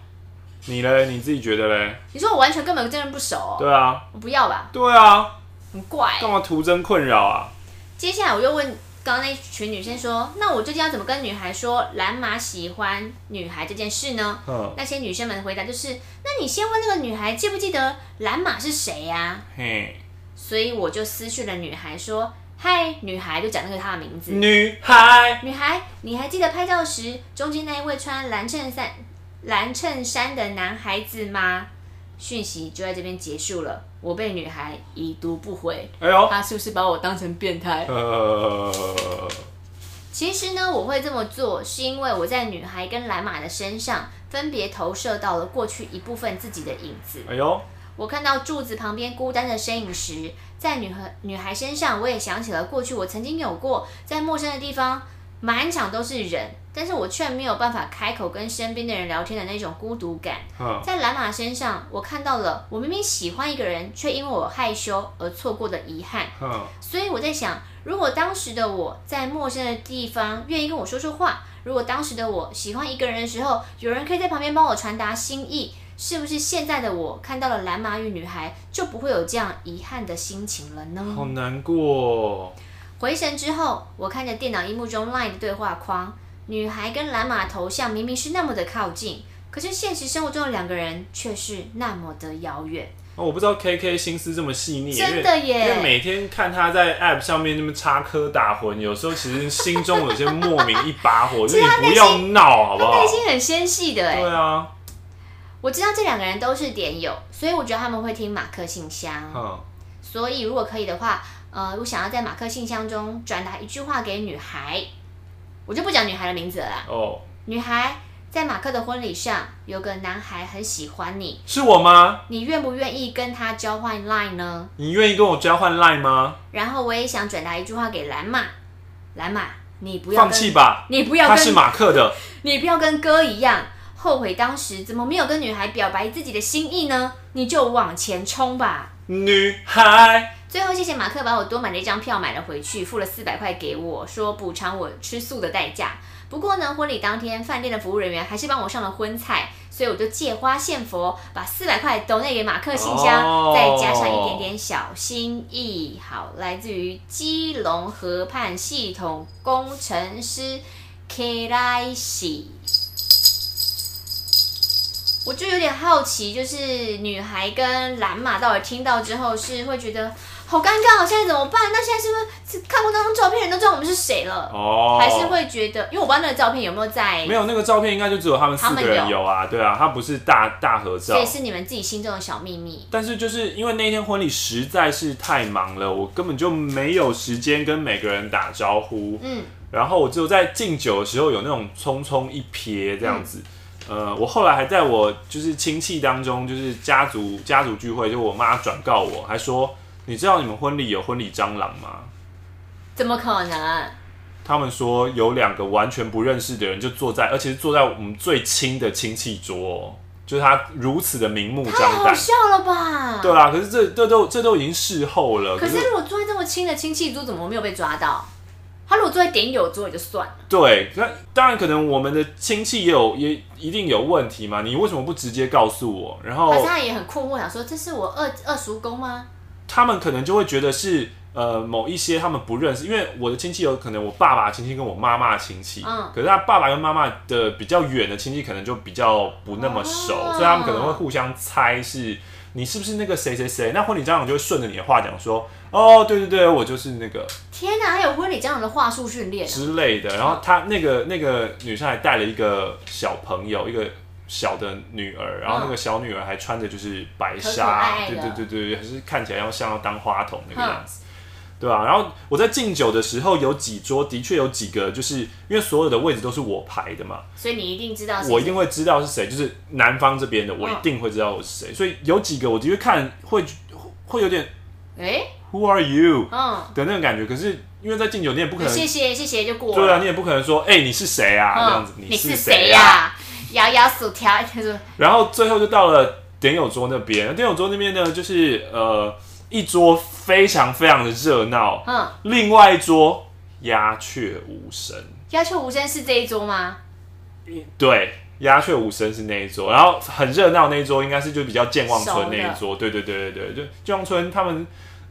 你嘞？你自己觉得嘞？你说我完全根本跟人不熟、哦？对啊，我不要吧？对啊，很怪、欸。干嘛徒增困扰啊？接下来我又问刚刚那群女生说：“那我究竟要怎么跟女孩说蓝马喜欢女孩这件事呢？”嗯，那些女生们的回答就是：“那你先问那个女孩记不记得蓝马是谁呀、啊？”嘿，所以我就私讯了女孩说：“嗨，女孩，就讲那个她的名字。”女孩，女孩，你还记得拍照时中间那一位穿蓝衬衫？蓝衬衫的男孩子吗？讯息就在这边结束了。我被女孩已读不回。哎呦，她是不是把我当成变态？呃，其实呢，我会这么做，是因为我在女孩跟蓝马的身上分别投射到了过去一部分自己的影子。哎呦，我看到柱子旁边孤单的身影时，在女孩女孩身上，我也想起了过去我曾经有过在陌生的地方，满场都是人。但是我却没有办法开口跟身边的人聊天的那种孤独感。在蓝马身上，我看到了我明明喜欢一个人，却因为我害羞而错过的遗憾。所以我在想，如果当时的我在陌生的地方愿意跟我说说话，如果当时的我喜欢一个人的时候，有人可以在旁边帮我传达心意，是不是现在的我看到了蓝马与女孩，就不会有这样遗憾的心情了呢？好难过。回神之后，我看着电脑荧幕中 LINE 的对话框。女孩跟蓝马头像明明是那么的靠近，可是现实生活中的两个人却是那么的遥远。哦，我不知道 KK 心思这么细腻，真的耶！因为每天看他在 App 上面那么插科打诨，有时候其实心中有些莫名一把火，就是你不要闹好不好？内心很纤细的哎。对啊，我知道这两个人都是点友，所以我觉得他们会听马克信箱。嗯，所以如果可以的话，呃，我想要在马克信箱中转达一句话给女孩。我就不讲女孩的名字了啦。哦，女孩，在马克的婚礼上，有个男孩很喜欢你，是我吗？你愿不愿意跟他交换 line 呢？你愿意跟我交换 line 吗？然后我也想转达一句话给蓝马，蓝马，你不要放弃吧，你不要跟，他是马克的，你不要跟哥一样后悔当时怎么没有跟女孩表白自己的心意呢？你就往前冲吧，女孩。最后，谢谢马克把我多买的一张票买了回去，付了四百块给我，说补偿我吃素的代价。不过呢，婚礼当天饭店的服务人员还是帮我上了荤菜，所以我就借花献佛，把四百块抖内给马克信箱，哦，再加上一点点小心意。好，来自于基隆河畔系统工程师 K 莱西。我就有点好奇，就是女孩跟蓝马到底听到之后是会觉得。好尴尬，现在怎么办？那现在是不是看过那张照片，人都知道我们是谁了？哦，还是会觉得，因为我不知道那个照片有没有在？没有，那个照片应该就只有他们四个人有啊。有对啊，他不是大大合照，所以是你们自己心中的小秘密。但是就是因为那天婚礼实在是太忙了，我根本就没有时间跟每个人打招呼。嗯，然后我只有在敬酒的时候有那种匆匆一瞥这样子。嗯、呃，我后来还在我就是亲戚当中，就是家族家族聚会，就我妈转告我，还说。你知道你们婚礼有婚礼蟑螂吗？怎么可能？他们说有两个完全不认识的人就坐在，而且是坐在我们最亲的亲戚桌，就是他如此的明目张胆，太好笑了吧？对啦，可是这这都这都已经事后了。可是如果坐在这么亲的亲戚桌，怎么没有被抓到？他如果坐在点友桌也就算了。对，那当然可能我们的亲戚也有也一定有问题嘛？你为什么不直接告诉我？然后好像也很困惑，想说这是我二二叔公吗？他们可能就会觉得是呃某一些他们不认识，因为我的亲戚有可能我爸爸亲戚跟我妈妈的亲戚，嗯，可是他爸爸跟妈妈的比较远的亲戚可能就比较不那么熟，哦，所以他们可能会互相猜是你是不是那个谁谁谁，那婚礼家长就会顺着你的话讲说，哦对对对，我就是那个。天哪，还有婚礼这样的话术训练之类的，然后他那个那个女生还带了一个小朋友，一个。小的女儿，然后那个小女儿还穿着就是白纱，嗯，对对对对，还是看起来要像要当花童那个样子，对啊？然后我在敬酒的时候，有几桌的确有几个，就是因为所有的位置都是我排的嘛，所以你一定知道，我一定会知道是谁，就是男方这边的，我一定会知道我是谁。所以有几个我的确看会会有点，哎，Who are you？嗯的那种感觉。可是因为在敬酒，你也不可能谢谢谢谢就过了，对啊，你也不可能说，哎，你是谁啊？这样子，你是谁呀？摇摇薯条，然后最后就到了点友桌那边。点友桌那边呢，就是呃一桌非常非常的热闹，嗯，另外一桌鸦雀无声。鸦雀无声是这一桌吗？对，鸦雀无声是那一桌，然后很热闹那一桌应该是就比较健忘村那一桌。对对对对对，就健忘村他们。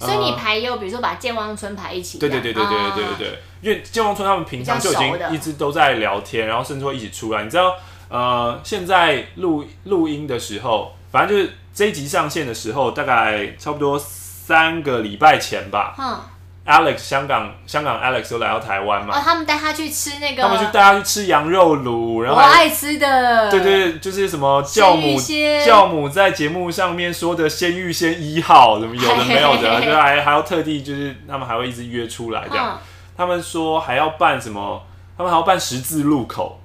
所以你排也有比如说把健忘村排一起。对对对对对对对对，啊、因为健忘村他们平常就已经一直都在聊天，然后甚至会一起出来。你知道，呃，现在录录音的时候，反正就是这一集上线的时候，大概差不多三个礼拜前吧。嗯 Alex 香港香港 Alex 都来到台湾嘛？哦，他们带他去吃那个，他们去带他去吃羊肉炉，然后我爱吃的，对对，就是什么教母教母在节目上面说的鲜芋仙一号，什么有的没有的，就还还要特地就是他们还会一直约出来这样，他们说还要办什么，他们还要办十字路口。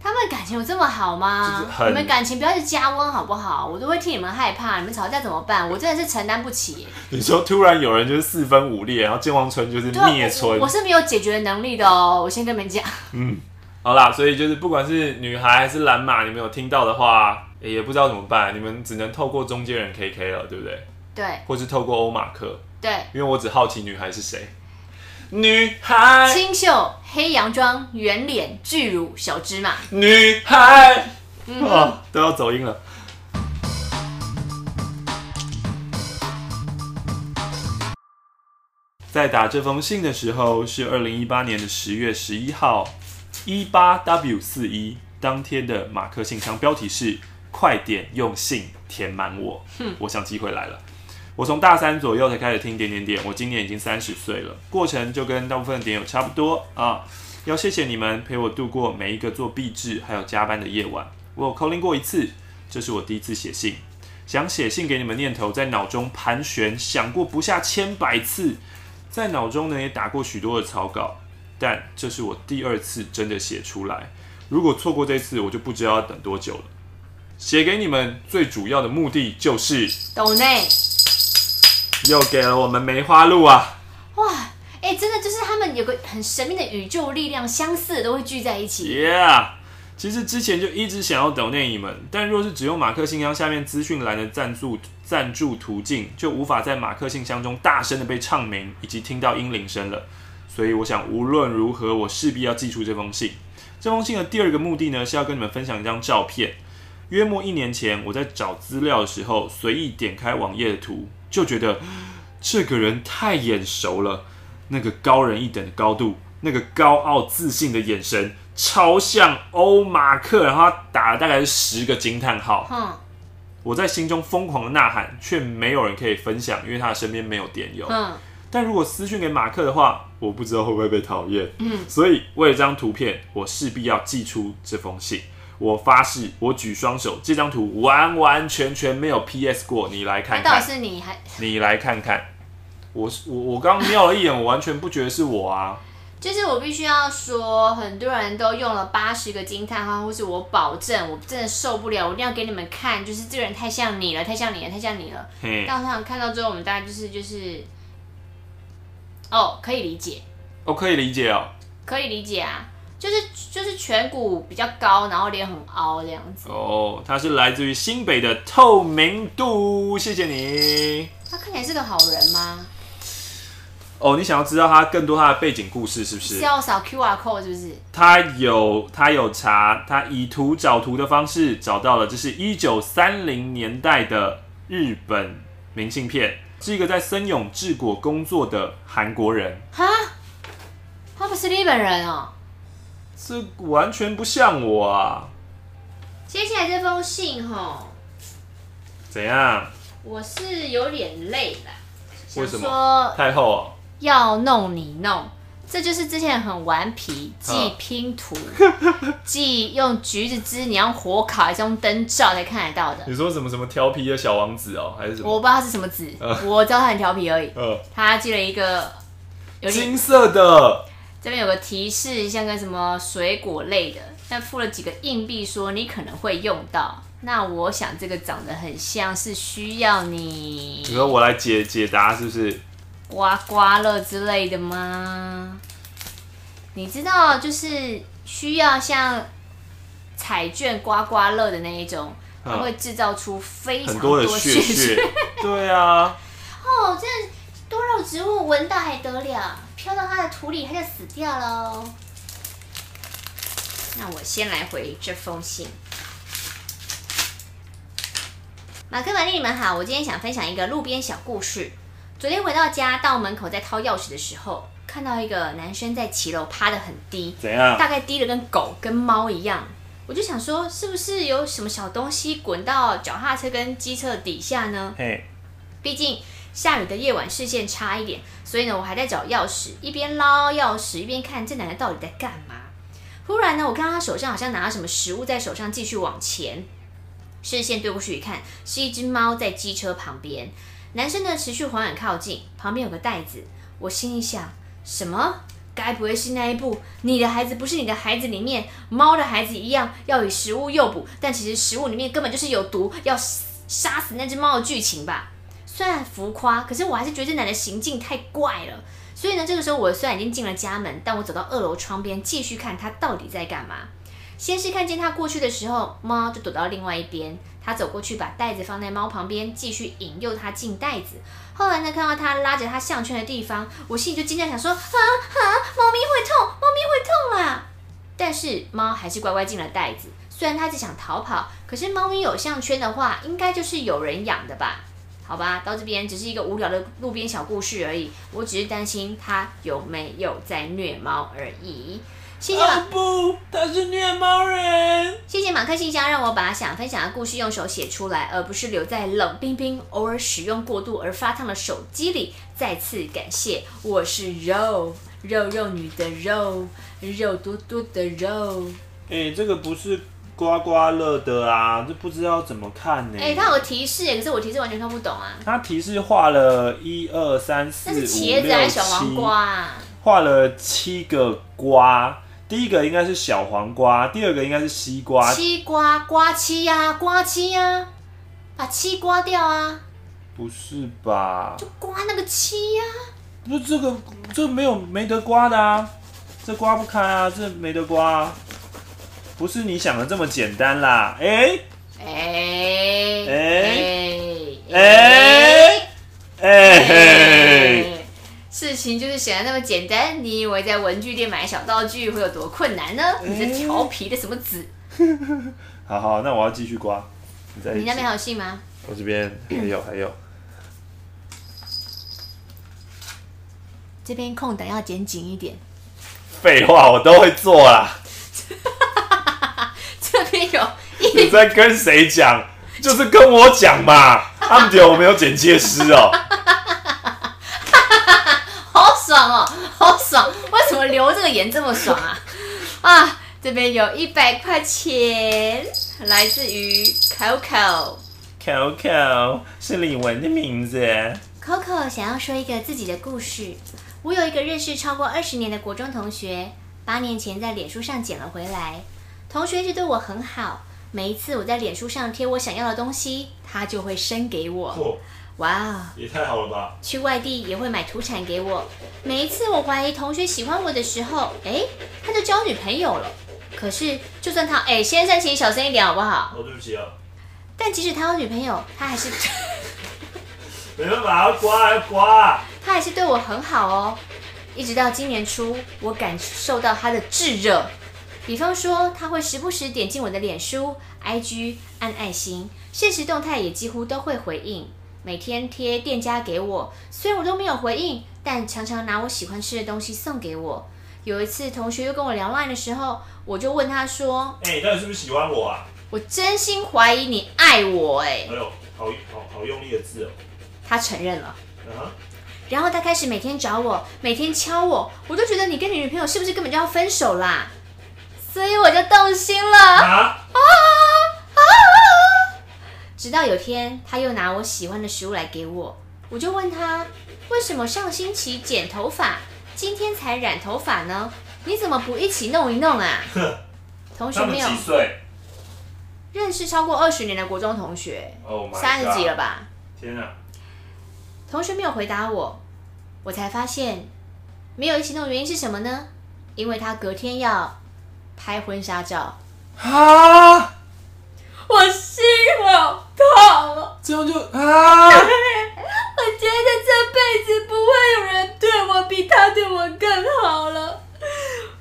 他们感情有这么好吗？你们感情不要去加温好不好？我都会替你们害怕，你们吵架怎么办？我真的是承担不起。你说突然有人就是四分五裂，然后健忘村就是灭村我，我是没有解决能力的哦。我先跟你们讲。嗯，好啦，所以就是不管是女孩还是蓝马，你们有听到的话，也不知道怎么办，你们只能透过中间人 KK 了，对不对？对。或是透过欧马克。对。因为我只好奇女孩是谁。女孩，清秀，黑洋装，圆脸，巨乳，小芝麻。女孩，嗯、哦，都要走音了。在打这封信的时候是二零一八年的十月十一号，一八 W 四一，当天的马克信箱标题是“快点用信填满我”，哼，我想机会来了。我从大三左右才开始听点点点，我今年已经三十岁了，过程就跟大部分的点友差不多啊。要谢谢你们陪我度过每一个做壁纸还有加班的夜晚。我有 calling 过一次，这是我第一次写信，想写信给你们念头在脑中盘旋，想过不下千百次，在脑中呢也打过许多的草稿，但这是我第二次真的写出来。如果错过这次，我就不知道要等多久了。写给你们最主要的目的就是抖内。又给了我们梅花鹿啊！哇，哎、欸，真的就是他们有个很神秘的宇宙力量，相似的都会聚在一起。Yeah，其实之前就一直想要抖内你们，但若是只用马克信箱下面资讯栏的赞助赞助途径，就无法在马克信箱中大声的被唱名以及听到音铃声了。所以我想无论如何，我势必要寄出这封信。这封信的第二个目的呢，是要跟你们分享一张照片。约莫一年前，我在找资料的时候，随意点开网页的图。就觉得这个人太眼熟了，那个高人一等的高度，那个高傲自信的眼神，超像欧马克。然后他打了大概是十个惊叹号。嗯，我在心中疯狂的呐喊，却没有人可以分享，因为他的身边没有点友。嗯，但如果私讯给马克的话，我不知道会不会被讨厌。嗯，所以为了这张图片，我势必要寄出这封信。我发誓，我举双手，这张图完完全全没有 PS 过。你来看看，到底是你还？你来看看，我我我刚瞄了一眼，我完全不觉得是我啊。就是我必须要说，很多人都用了八十个惊叹号，或是我保证，我真的受不了，我一定要给你们看，就是这个人太像你了，太像你了，太像你了。嗯。但我想看到之后，我们大概就是就是，哦，可以理解。哦，可以理解哦。可以理解啊。就是就是颧骨比较高，然后脸很凹这样子。哦，他是来自于新北的透明度，谢谢你。他看起来是个好人吗？哦，你想要知道他更多他的背景故事是不是？是要扫 QR code 是不是？他有他有查，他以图找图的方式找到了，这是一九三零年代的日本明信片，是一个在森永制菓工作的韩国人。哈？他不是日本人哦。这完全不像我啊！接下来这封信吼，怎样？我是有点累了。为什么？太厚哦。要弄你弄，这就是之前很顽皮，既拼图，既用橘子汁，你要火烤还是用灯照才看得到的？你说什么什么调皮的小王子哦，还是什么？我不知道他是什么子，呃、我知道他很调皮而已。呃、他寄了一个有金色的。这边有个提示，像个什么水果类的，但附了几个硬币，说你可能会用到。那我想这个长得很像是需要你，你说我来解解答是不是？刮刮乐之类的吗？你知道，就是需要像彩券刮刮乐的那一种，它会制造出非常多的血血。对啊。哦，这多植物闻到还得了，飘到它的土里，它就死掉喽。那我先来回这封信。马克、玛丽，你们好，我今天想分享一个路边小故事。昨天回到家，到门口在掏钥匙的时候，看到一个男生在骑楼趴的很低，怎样？大概低的跟狗、跟猫一样。我就想说，是不是有什么小东西滚到脚踏车跟机车底下呢？毕竟。下雨的夜晚视线差一点，所以呢，我还在找钥匙，一边捞钥匙一边看这男的到底在干嘛。忽然呢，我看到他手上好像拿了什么食物在手上，继续往前。视线对过去一看，是一只猫在机车旁边。男生呢持续缓缓靠近，旁边有个袋子。我心里想，什么？该不会是那一部“你的孩子不是你的孩子”里面猫的孩子一样，要以食物诱捕，但其实食物里面根本就是有毒，要杀死那只猫的剧情吧？虽然浮夸，可是我还是觉得这男的行径太怪了。所以呢，这个时候我虽然已经进了家门，但我走到二楼窗边，继续看他到底在干嘛。先是看见他过去的时候，猫就躲到另外一边。他走过去，把袋子放在猫旁边，继续引诱它进袋子。后来呢，看到他拉着它项圈的地方，我心里就惊讶，想说：啊啊，猫咪会痛，猫咪会痛啦！但是猫还是乖乖进了袋子。虽然它只想逃跑，可是猫咪有项圈的话，应该就是有人养的吧？好吧，到这边只是一个无聊的路边小故事而已。我只是担心他有没有在虐猫而已。谢谢马、哦、不，他是虐猫人。谢谢马克信箱，让我把想分享的故事用手写出来，而不是留在冷冰冰、偶尔使用过度而发烫的手机里。再次感谢，我是肉肉肉女的肉肉嘟嘟的肉。哎、欸，这个不是刮刮乐的啊，就不知道怎么看呢？哎、欸，它有个提示，可是我提示完全看不懂啊。它提示画了一二三四五茄子还是小黄瓜啊？画了七个瓜。第一个应该是小黄瓜，第二个应该是西瓜。西瓜瓜七呀，瓜七呀，把七刮掉啊！不是吧？就刮那个七呀？不是这个，这没有没得刮的啊，这刮不开啊，这没得刮啊，不是你想的这么简单啦！哎哎哎哎哎！事情就是显得那么简单，你以为在文具店买小道具会有多困难呢？欸、你是调皮的什么子？好好，那我要继续刮。你，你那边还有信吗？我这边 还有还有。这边空档要剪紧一点。废话，我都会做啦。你在跟谁讲？就是跟我讲嘛。他们觉得我没有剪接师哦。好爽哦，好爽！为什么留这个言这么爽啊？啊，这边有一百块钱，来自于 Coco。Coco 是李玟的名字。Coco 想要说一个自己的故事。我有一个认识超过二十年的国中同学，八年前在脸书上捡了回来。同学一直对我很好，每一次我在脸书上贴我想要的东西，他就会生给我。哇哦，也太好了吧！去外地也会买土产给我。每一次我怀疑同学喜欢我的时候，哎，他就交女朋友了。可是就算他，哎，先生，请小声一点好不好？哦，对不起啊。但即使他有女朋友，他还是 没办法，要刮要刮。他还是对我很好哦。一直到今年初，我感受到他的炙热。比方说，他会时不时点进我的脸书、IG 按爱心，限时动态也几乎都会回应。每天贴店家给我，虽然我都没有回应，但常常拿我喜欢吃的东西送给我。有一次，同学又跟我聊 LINE 的时候，我就问他说：“哎、欸，你到底是不是喜欢我啊？”我真心怀疑你爱我、欸，哎。哎呦，好好好用力的字哦。他承认了。嗯哼。然后他开始每天找我，每天敲我，我都觉得你跟你女朋友是不是根本就要分手啦？所以我就动心了。啊啊！直到有天，他又拿我喜欢的食物来给我，我就问他，为什么上星期剪头发，今天才染头发呢？你怎么不一起弄一弄啊？同学没有。几岁？认识超过二十年的国中同学，三十几了吧？天啊！同学没有回答我，我才发现没有一起弄的原因是什么呢？因为他隔天要拍婚纱照。啊！我心好痛，这样就啊！我觉得这辈子不会有人对我比他对我更好了。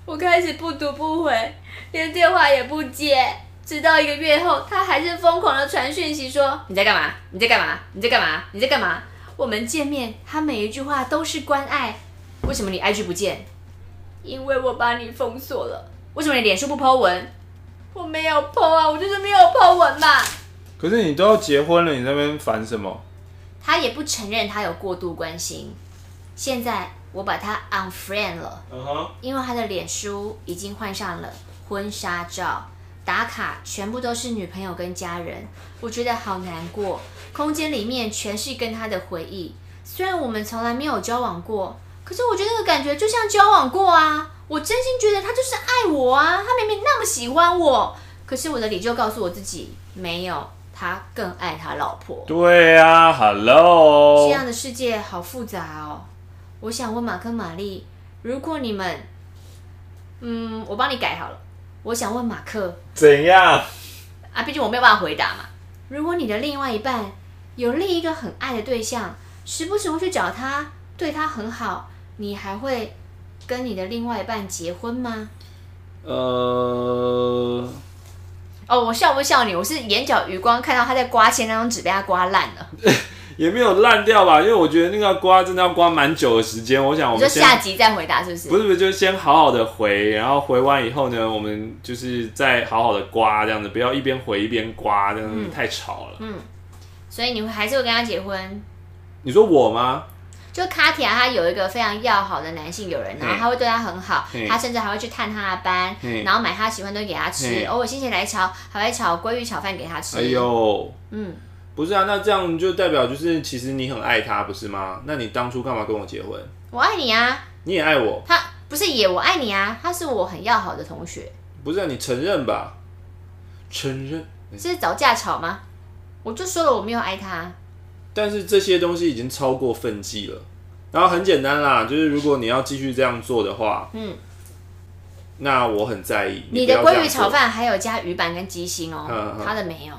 我开始不读不回，连电话也不接，直到一个月后，他还是疯狂的传讯息说：“你在干嘛？你在干嘛？你在干嘛？你在干嘛？”我们见面，他每一句话都是关爱。为什么你 IG 不见？因为我把你封锁了。为什么你脸书不 po 文？我没有 po 啊，我就是没有 po 文嘛。可是你都要结婚了，你在那边烦什么？他也不承认他有过度关心。现在我把他 unfriend 了。因为他的脸书已经换上了婚纱照。打卡全部都是女朋友跟家人，我觉得好难过。空间里面全是跟他的回忆，虽然我们从来没有交往过，可是我觉得那个感觉就像交往过啊！我真心觉得他就是爱我啊！他明明那么喜欢我，可是我的理就告诉我自己，没有，他更爱他老婆。对啊，Hello，这样的世界好复杂哦。我想问马克、玛丽，如果你们，嗯，我帮你改好了。我想问马克，怎样？啊，毕竟我没有办法回答嘛。如果你的另外一半有另一个很爱的对象，时不时会去找他，对他很好，你还会跟你的另外一半结婚吗？呃，哦，我笑不笑你？我是眼角余光看到他在刮签那张纸被他刮烂了。也没有烂掉吧，因为我觉得那个刮真的要刮蛮久的时间。我想我们就下集再回答，是不是？不是不是，就先好好的回，然后回完以后呢，我们就是再好好的刮这样子，不要一边回一边刮，这样子太吵了。嗯，所以你会还是会跟他结婚？你说我吗？就卡提亚，他有一个非常要好的男性友人，然后他会对他很好，他甚至还会去探他的班，然后买他喜欢的东西给他吃，偶尔心血来潮还会炒鲑鱼炒饭给他吃。哎呦，嗯。不是啊，那这样就代表就是其实你很爱他，不是吗？那你当初干嘛跟我结婚？我爱你啊！你也爱我？他不是也我爱你啊？他是我很要好的同学。不是啊，你承认吧？承认？是找架吵吗？我就说了我没有爱他。但是这些东西已经超过分际了。然后很简单啦，就是如果你要继续这样做的话，嗯，那我很在意。你的鲑鱼炒饭还有加鱼板跟鸡心哦，嗯嗯、他的没有。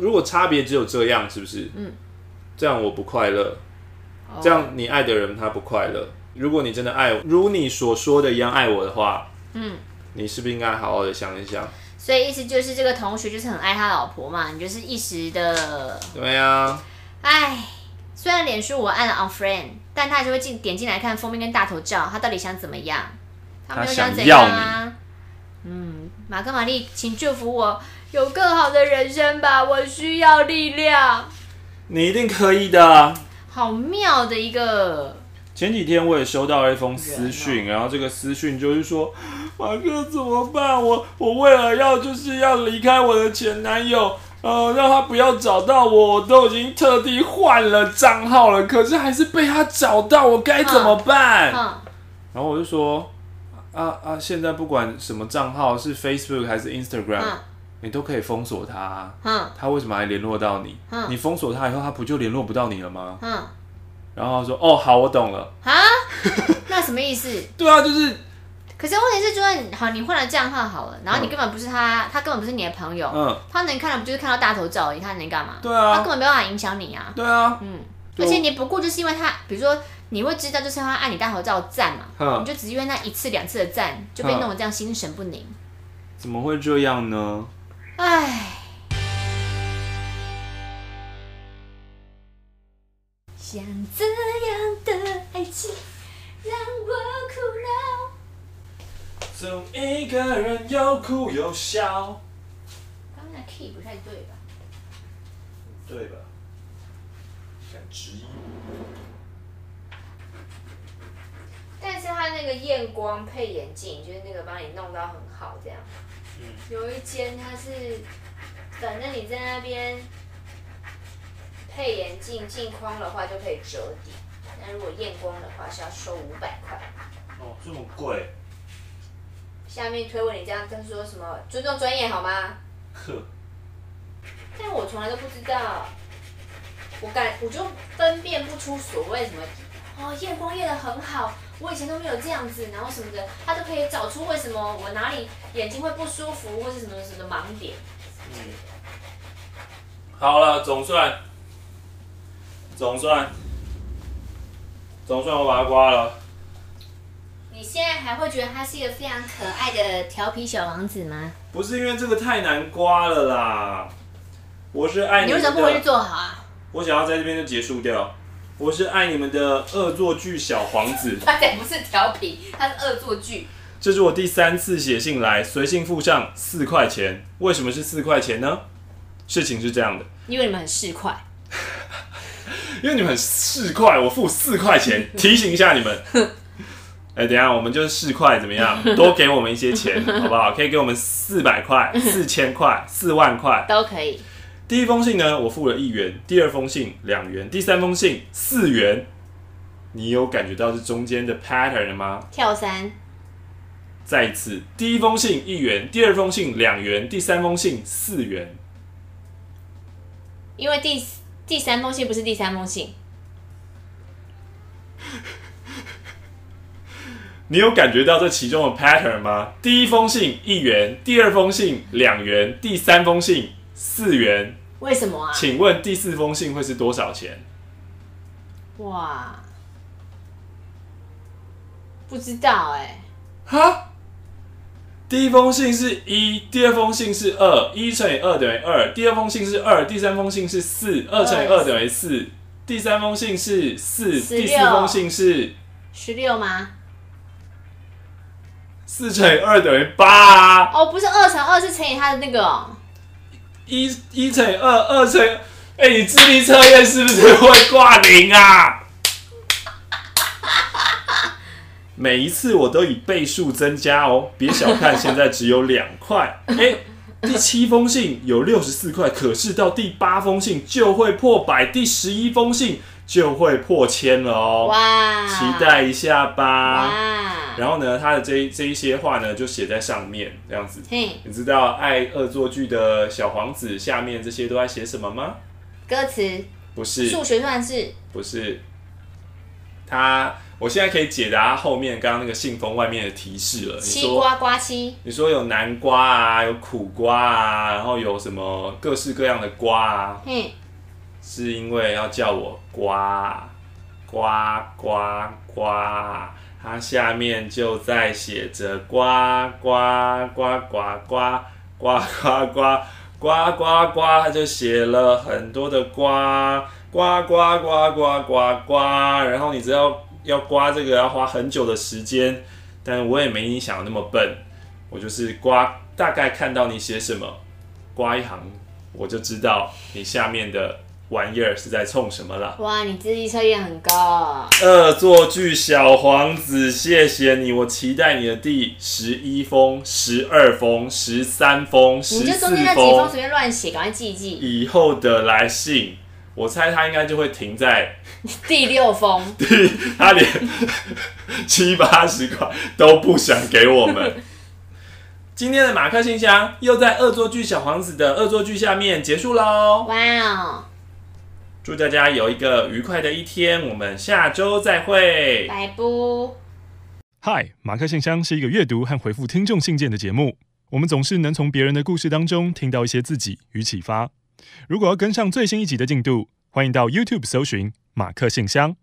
如果差别只有这样，是不是？嗯，这样我不快乐，哦、这样你爱的人他不快乐。如果你真的爱我，如你所说的一样爱我的话，嗯，你是不是应该好好的想一想？所以意思就是这个同学就是很爱他老婆嘛，你就是一时的。对呀、啊。哎，虽然脸书我按了 unfriend，但他还是会进点进来看封面跟大头照，他到底想怎么样？他没有想怎样啊。嗯，马克玛丽，请祝福我。有更好的人生吧，我需要力量。你一定可以的。好妙的一个。前几天我也收到了一封私讯，然后这个私讯就是说，马克怎么办？我我为了要就是要离开我的前男友，呃，让他不要找到我，我都已经特地换了账号了，可是还是被他找到，我该怎么办？然后我就说，啊啊，现在不管什么账号，是 Facebook 还是 Instagram。你都可以封锁他，啊，嗯，他为什么还联络到你？嗯，你封锁他以后，他不就联络不到你了吗？嗯，然后他说：“哦，好，我懂了。”啊，那什么意思？对啊，就是。可是问题是，就算好，你换了账号好了，然后你根本不是他，他根本不是你的朋友，嗯，他能看的不就是看到大头照而已？他能干嘛？对啊，他根本没办法影响你啊。对啊，嗯，而且你不顾就是因为他，比如说你会知道，就是他按你大头照赞嘛，嗯，你就只因为那一次两次的赞就被弄得这样心神不宁。怎么会这样呢？唉，像这样的爱情让我。总一个人又哭又笑。刚才 key 不太对吧？对吧？敢质疑？但是他那个验光配眼镜，就是那个帮你弄到很好这样。有一间，他是反正你在那边配眼镜镜框的话就可以折抵，但如果验光的话是要收五百块。哦，这么贵。下面推文你这样，他说什么尊重专业好吗？呵。但我从来都不知道，我感我就分辨不出所谓什么哦验光验的很好。我以前都没有这样子，然后什么的，他都可以找出为什么我哪里眼睛会不舒服，或是什么什么盲点。嗯。好了，总算，总算，总算我把它刮了。你现在还会觉得他是一个非常可爱的调皮小王子吗？不是因为这个太难刮了啦。我是爱你，你为什么不回去做好啊？我想要在这边就结束掉。我是爱你们的恶作剧小皇子。他才不是调皮，他是恶作剧。这是我第三次写信来，随信附上四块钱。为什么是四块钱呢？事情是这样的，因为你们很市侩。因为你们很市侩，我付四块钱，提醒一下你们。哎、欸，等一下，我们就是市侩怎么样？多给我们一些钱，好不好？可以给我们四百块、四千块、四万块都可以。第一封信呢，我付了一元；第二封信两元；第三封信四元。你有感觉到这中间的 pattern 了吗？跳三。再一次，第一封信一元，第二封信两元，第三封信四元。因为第第三封信不是第三封信。你有感觉到这其中的 pattern 吗？第一封信一元，第二封信两元，第三封信四元。为什么啊？请问第四封信会是多少钱？哇，不知道哎、欸。哈？第一封信是一，第二封信是二，一乘以二等于二。第二封信是二，第三封信是四，二乘以二等于四。第三封信是四，第四封信是十六吗？四乘以二等于八。哦，不是二乘二，是乘以它的那个一一乘以二，二乘哎，你智力测验是不是会挂零啊？每一次我都以倍数增加哦，别小看现在只有两块。哎，第七封信有六十四块，可是到第八封信就会破百，第十一封信就会破千了哦。哇，期待一下吧。哇。然后呢，他的这这一些话呢，就写在上面，这样子。嘿，你知道爱恶作剧的小皇子下面这些都在写什么吗？歌词？不是。数学算式？不是。他，我现在可以解答后面刚刚那个信封外面的提示了。西瓜瓜七。你说有南瓜啊，有苦瓜啊，然后有什么各式各样的瓜啊？嘿，是因为要叫我瓜，瓜瓜瓜。它下面就在写着呱呱呱呱呱呱呱呱呱呱呱，它就写了很多的呱呱呱呱呱呱呱，然后你知道要刮这个要花很久的时间，但我也没你想的那么笨，我就是刮，大概看到你写什么，刮一行我就知道你下面的。玩意儿是在冲什么了？哇，你智力测验很高啊！恶作剧小皇子，谢谢你，我期待你的第十一封、十二封、十三封、十四封。你就中间那几封随便乱写，赶快记一记。以后的来信，我猜他应该就会停在 第六封。第，他连七八十块都不想给我们。今天的马克信箱又在恶作剧小皇子的恶作剧下面结束喽！哇哦！祝大家有一个愉快的一天，我们下周再会。拜拜。嗨，马克信箱是一个阅读和回复听众信件的节目。我们总是能从别人的故事当中听到一些自己与启发。如果要跟上最新一集的进度，欢迎到 YouTube 搜寻马克信箱。